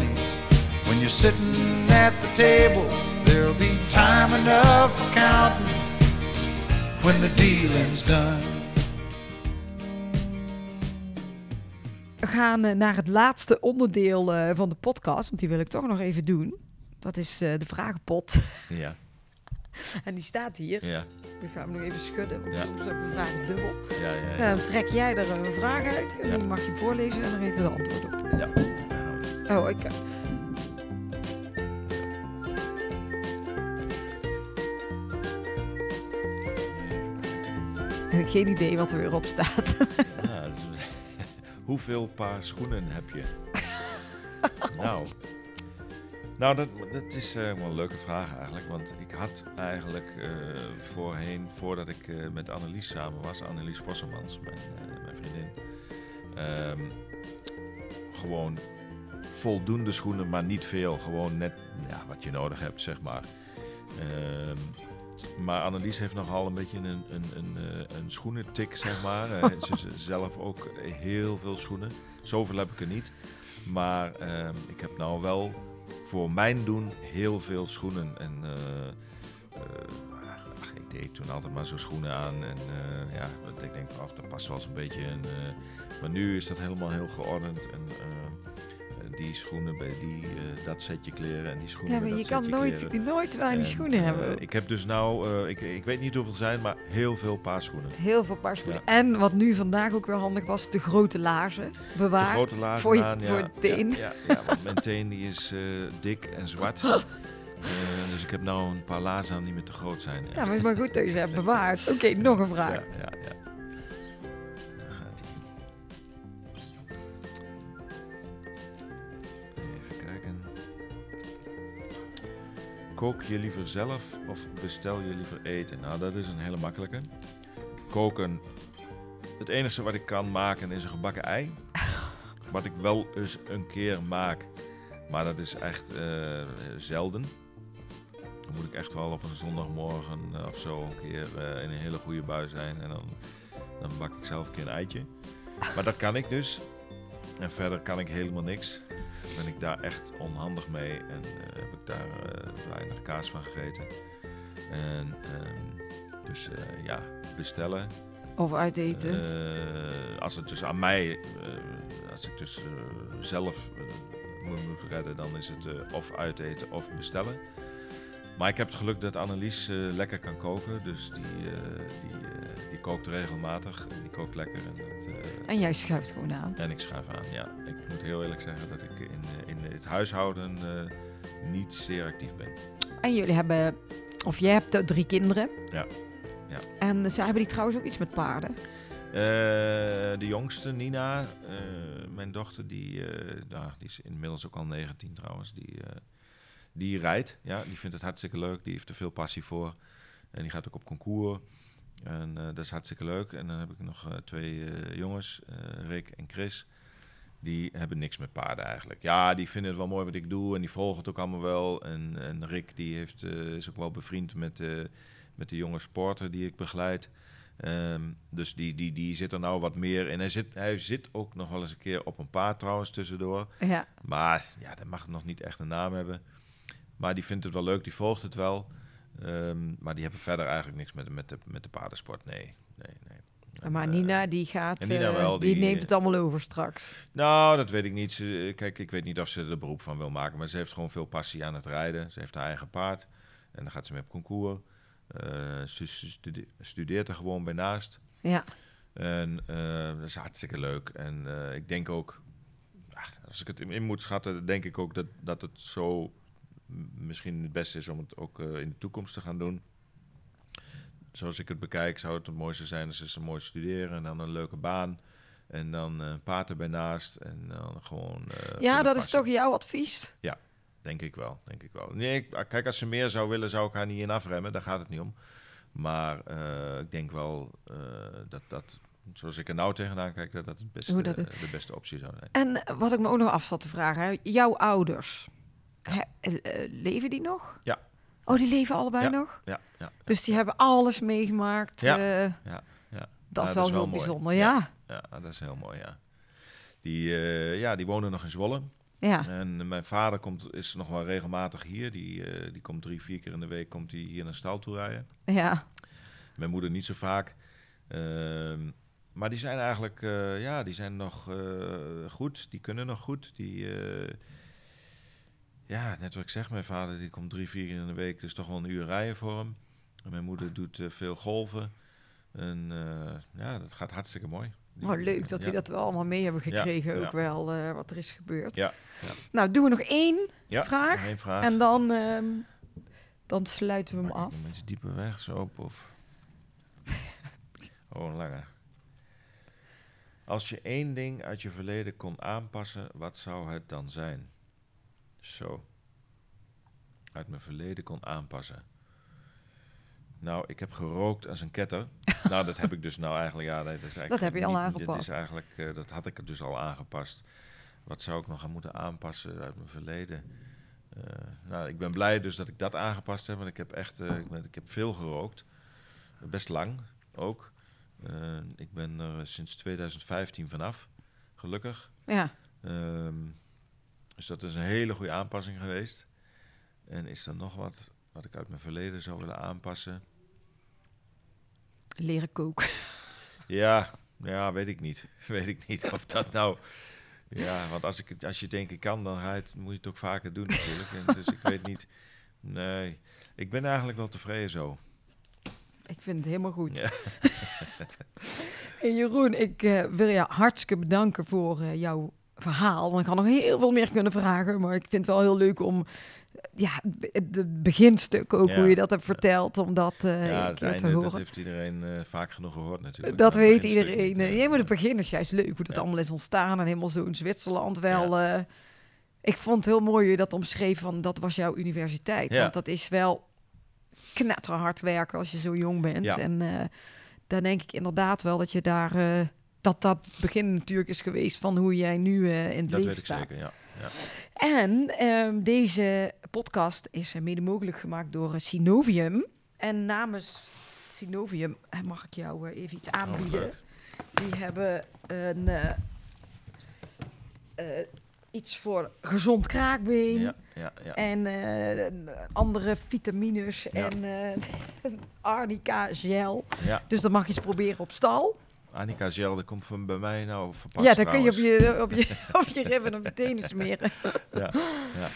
you're sitting at the table. There'll be time enough for counting when the dealing's done. We gaan eh, naar het laatste onderdeel eh, van de podcast, want die wil ik toch nog even doen. Dat is eh, de vragenpot. Ja, En die staat hier. ja, Ik ga hem nog even schudden, want Ja. soms heb ik een vraag dubbel. ja, ja. ja. Dan trek jij er een vraag uit en Ja. die mag je voorlezen en dan even de antwoord op. ja. Oh, ik... Ik geen idee wat er weer op staat. Ja, is- hoeveel paar schoenen heb je? nou, nou dat, dat is eh, wel een leuke vraag eigenlijk. Want ik had eigenlijk eh, voorheen, voordat ik eh, met Annelies samen was, Annelies Vossemans, mijn, mijn vriendin, ehm, gewoon voldoende schoenen, maar niet veel. Gewoon net ja, wat je nodig hebt, zeg maar. Ehm, maar Annelies heeft nogal een beetje een, een, een, eh, een schoenentik, zeg maar. Eh, ze ze zelf ook heel veel schoenen. Zoveel heb ik er niet. Maar ehm, ik heb nou wel voor mijn doen heel veel schoenen. En eh, eh, ach, ik deed toen altijd maar zo schoenen aan. En ja, dat ik denk, ach, dat past wel eens een beetje. En, maar nu is dat helemaal heel geordend. En, die schoenen bij die, eh, dat setje kleren en die schoenen Ja, bij maar dat je kan nooit, kleren. nooit weinig En, schoenen eh, hebben. Ik heb dus nou, eh, ik, ik weet niet hoeveel zijn, maar heel veel paar schoenen. Heel veel paar schoenen. En wat nu vandaag ook weer handig was, de grote laarzen De bewaard. grote laarzen voor je- aan, ja, voor de teen. Ja, ja, ja, want mijn teen die is dik en zwart. Dus ik heb nou een paar laarzen aan die me te groot zijn. Ja, maar het maar goed dat je ze hebt bewaard. Oké, nog een vraag. Ja, ja, ja. Kook je liever zelf of bestel je liever eten? Nou, dat is een hele makkelijke. Koken. Het enige wat ik kan maken is een gebakken ei. wat ik wel eens een keer maak. Maar dat is echt eh, zelden. Dan moet ik echt wel op een zondagmorgen eh, of zo een keer eh, in een hele goede bui zijn. En dan, dan bak ik zelf een keer een eitje. Maar dat kan ik dus. En verder kan ik helemaal niks. Ben ik daar echt onhandig mee. En eh, heb ik daar eh, weinig kaas van gegeten. En ehm, dus eh, ja, bestellen. Of uit eten. Eh, als het dus aan mij, als ik dus zelf moet, redden, dan is het of uiteten of bestellen. Maar ik heb het geluk dat Annelies eh, lekker kan koken. Dus die, eh, die, eh, die kookt regelmatig. En die kookt lekker. En, dat, en jij schuift gewoon aan. en ik schuif aan, ja. Ik moet heel eerlijk zeggen dat ik in, in het huishouden niet zeer actief ben. En jullie hebben, of jij hebt drie kinderen. Ja. Ja. En ze hebben die trouwens ook iets met paarden. De jongste, Nina, mijn dochter, die, nou, die is inmiddels ook al 19 trouwens, die, die rijdt. Ja, die vindt het hartstikke leuk, die heeft er veel passie voor. En die gaat ook op concours. En eh, dat is hartstikke leuk. En dan heb ik nog eh, twee eh, jongens, Rick en Chris. Die hebben niks met paarden eigenlijk. Ja, die vinden het wel mooi wat ik doe en die volgen het ook allemaal wel. En, en Rick die heeft, is ook wel bevriend met, met de jonge sporter die ik begeleid. Ehm, dus die, die, die zit er nou wat meer in. Hij zit, hij zit ook nog wel eens een keer op een paard trouwens tussendoor. Ja. Maar ja, dat mag nog niet echt een naam hebben. Maar die vindt het wel leuk, die volgt het wel. Ehm, maar die hebben verder eigenlijk niks met, met, de, met de paardensport. Nee, nee, nee. En, Maar eh, Nina, die gaat, Nina eh, wel, die, die, neemt eh, het allemaal over straks. nou, dat weet ik niet. Ze, kijk, ik weet niet of ze er beroep van wil maken. Maar ze heeft gewoon veel passie aan het rijden. Ze heeft haar eigen paard. En dan gaat ze mee op concours. Eh, ze stu- stude- studeert er gewoon bij naast. Ja. En eh, dat is hartstikke leuk. En eh, ik denk ook, als ik het in moet schatten, denk ik ook dat, dat het zo misschien het beste is om het ook eh, in de toekomst te gaan doen. Zoals ik het bekijk, zou het het mooiste zijn als ze mooi studeren en dan een leuke baan. En dan eh paard erbij naast en dan gewoon... eh, ja, dat is toch jouw advies? Denk ik wel, denk ik wel. Nee, ik- kijk, als ze meer zou willen, zou ik haar niet in afremmen. Daar gaat het niet om. Maar ik denk wel dat dat, zoals ik er nou tegenaan kijk, dat dat, het beste, dat de beste optie zou zijn. En wat ik me ook nog af zat te vragen, hè, jouw ouders, eh, eh, leven die nog? Ja. Oh, die leven allebei Ja. nog? Ja, ja, Dus die hebben alles meegemaakt. Ja. eh, ja, ja. dat is wel heel mooi. bijzonder, Ja. ja. Dat is heel mooi, ja. Die, ja, die wonen nog in Zwolle. Ja, En mijn vader komt, is nog wel regelmatig hier. Die, die komt drie, vier keer in de week komt hij hier naar stal toe rijden. ja. Mijn moeder niet zo vaak. Ehm, maar die zijn eigenlijk, ja, die zijn nog goed. Die kunnen nog goed. Die, ja, net wat ik zeg, mijn vader die komt drie, vier keer in de week. Dus toch wel een uur rijden voor hem. En mijn moeder doet eh, veel golven. En eh, ja, dat gaat hartstikke mooi. Die- Maar leuk dat ja. die dat wel allemaal mee hebben gekregen, ja. ook wel, eh, wat er is gebeurd. Ja, Nou, doen we nog één ja. Vraag? nog één vraag. en dan, ehm, dan sluiten we hem af. Een beetje dieper weg, zo op of... Oh, een lange. Als je één ding uit je verleden kon aanpassen, wat zou het dan zijn? Zo. Uit mijn verleden kon aanpassen. Nou, ik heb gerookt als een ketter. nou, dat heb ik dus nou eigenlijk... Ja, dat, is eigenlijk Dat heb je al niet- aangepast. Dit is eigenlijk, eh, dat had ik dus al aangepast. Wat zou ik nog gaan moeten aanpassen uit mijn verleden? Eh, nou, ik ben blij dus dat ik dat aangepast heb, want ik heb echt eh, ik, ben, ik heb veel gerookt. Best lang ook. Ik ben er sinds 2015 vanaf, gelukkig. Ja, Ehm, dus dat is een hele goede aanpassing geweest. En is er nog wat wat ik uit mijn verleden zou willen aanpassen? leren koken. Ja, ja weet ik niet. weet ik niet of dat nou... Ja, want als, ik, als je denken kan, dan ga je het, moet je het ook vaker doen natuurlijk. En dus ik weet niet... Nee, ik ben eigenlijk wel tevreden zo. Ik vind het helemaal goed. Ja. Hey Jeroen, ik eh, wil je hartstikke bedanken voor eh, jouw verhaal. Want ik had nog heel veel meer kunnen vragen, maar ik vind het wel heel leuk om ja, het beginstuk ook, Ja. hoe je dat hebt verteld, om dat eh ja, het keer te einde, dat horen. heeft iedereen eh, vaak genoeg gehoord natuurlijk. Dat weet iedereen. Nee, eh. maar het begin is juist leuk, hoe dat allemaal is ontstaan. En helemaal zo in Zwitserland wel. ik vond het heel mooi hoe je dat omschreef, van dat was jouw universiteit. Want dat is wel knetterhard werken als je zo jong bent. En dan denk ik inderdaad wel dat je daar... dat dat het begin natuurlijk is geweest van hoe jij nu eh, in het Dat leven weet ik staat. zeker, ja. ja. En ehm, deze podcast is eh, mede mogelijk gemaakt door eh, Synovium. En namens Synovium mag ik jou even iets aanbieden. leuk. Die hebben een, iets voor gezond kraakbeen. Ja, ja, ja. En andere vitamines en arnica gel. Dus dat mag je eens proberen op stal. Annika Gel, dat komt van bij mij nou verpast ja, dan kun je op je, op je, op je ribben en op je tenen smeren. Ja, ja.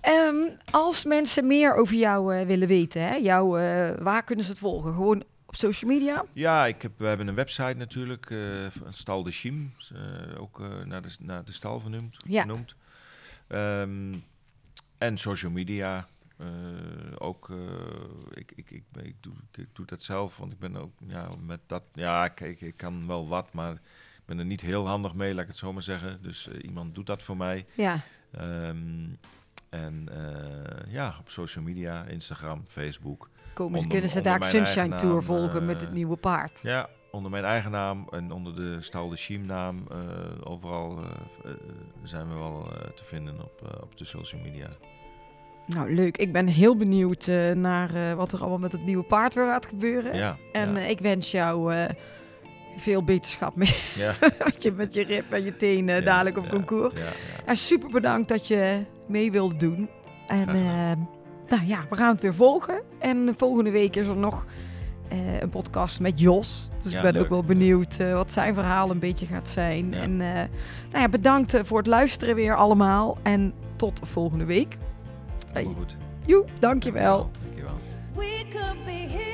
Ehm, als mensen meer over jou eh, willen weten, hè, jou, eh, waar kunnen ze het volgen? Gewoon op social media? Ja, ik heb, we hebben een website natuurlijk, eh, van Stal de Chiem, eh, ook naar, de, naar de stal vernoemd. Ja. Ehm, en social media. Eh, ook, eh, ik, ik, ik, ik, doe, ik, doe dat zelf, want ik ben ook ja, met dat. Ja, kijk, ik kan wel wat, maar ik ben er niet heel handig mee, laat ik het zo maar zeggen. Dus eh, iemand doet dat voor mij. Ja, Ehm, en ja, op social media, Instagram, Facebook. komen Onder- kunnen ze daar Sunshine Tour volgen met het nieuwe paard. Ja, onder mijn eigen naam en onder de Stal de Chiem naam. overal zijn we wel te vinden op, op de social media. Nou, leuk. Ik ben heel benieuwd eh, naar eh, wat er allemaal met het nieuwe paard weer gaat gebeuren. Ja, En ja, eh, ik wens jou veel beterschap met, ja, met, je, met je rib en je tenen dadelijk op concours. En super bedankt dat je mee wilde doen. En nou ja, we gaan het weer volgen. En volgende week is er nog een podcast met Jos. Dus ik ben leuk. ook wel benieuwd wat zijn verhaal een beetje gaat zijn. En nou ja, bedankt voor het luisteren weer allemaal. En tot volgende week. Helemaal goed. Joe, dankjewel. Dankjewel. We could be heroes.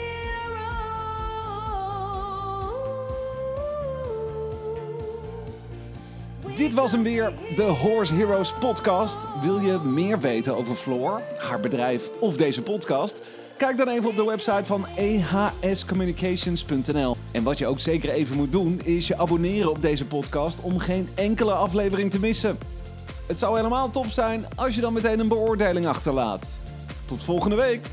Dit was hem weer, de Horse Heroes podcast. Wil je meer weten over Floor, haar bedrijf of deze podcast? Kijk dan even op de website van ehscommunications.nl. En wat je ook zeker even moet doen, is je abonneren op deze podcast om geen enkele aflevering te missen. Het zou helemaal top zijn als je dan meteen een beoordeling achterlaat. Tot volgende week!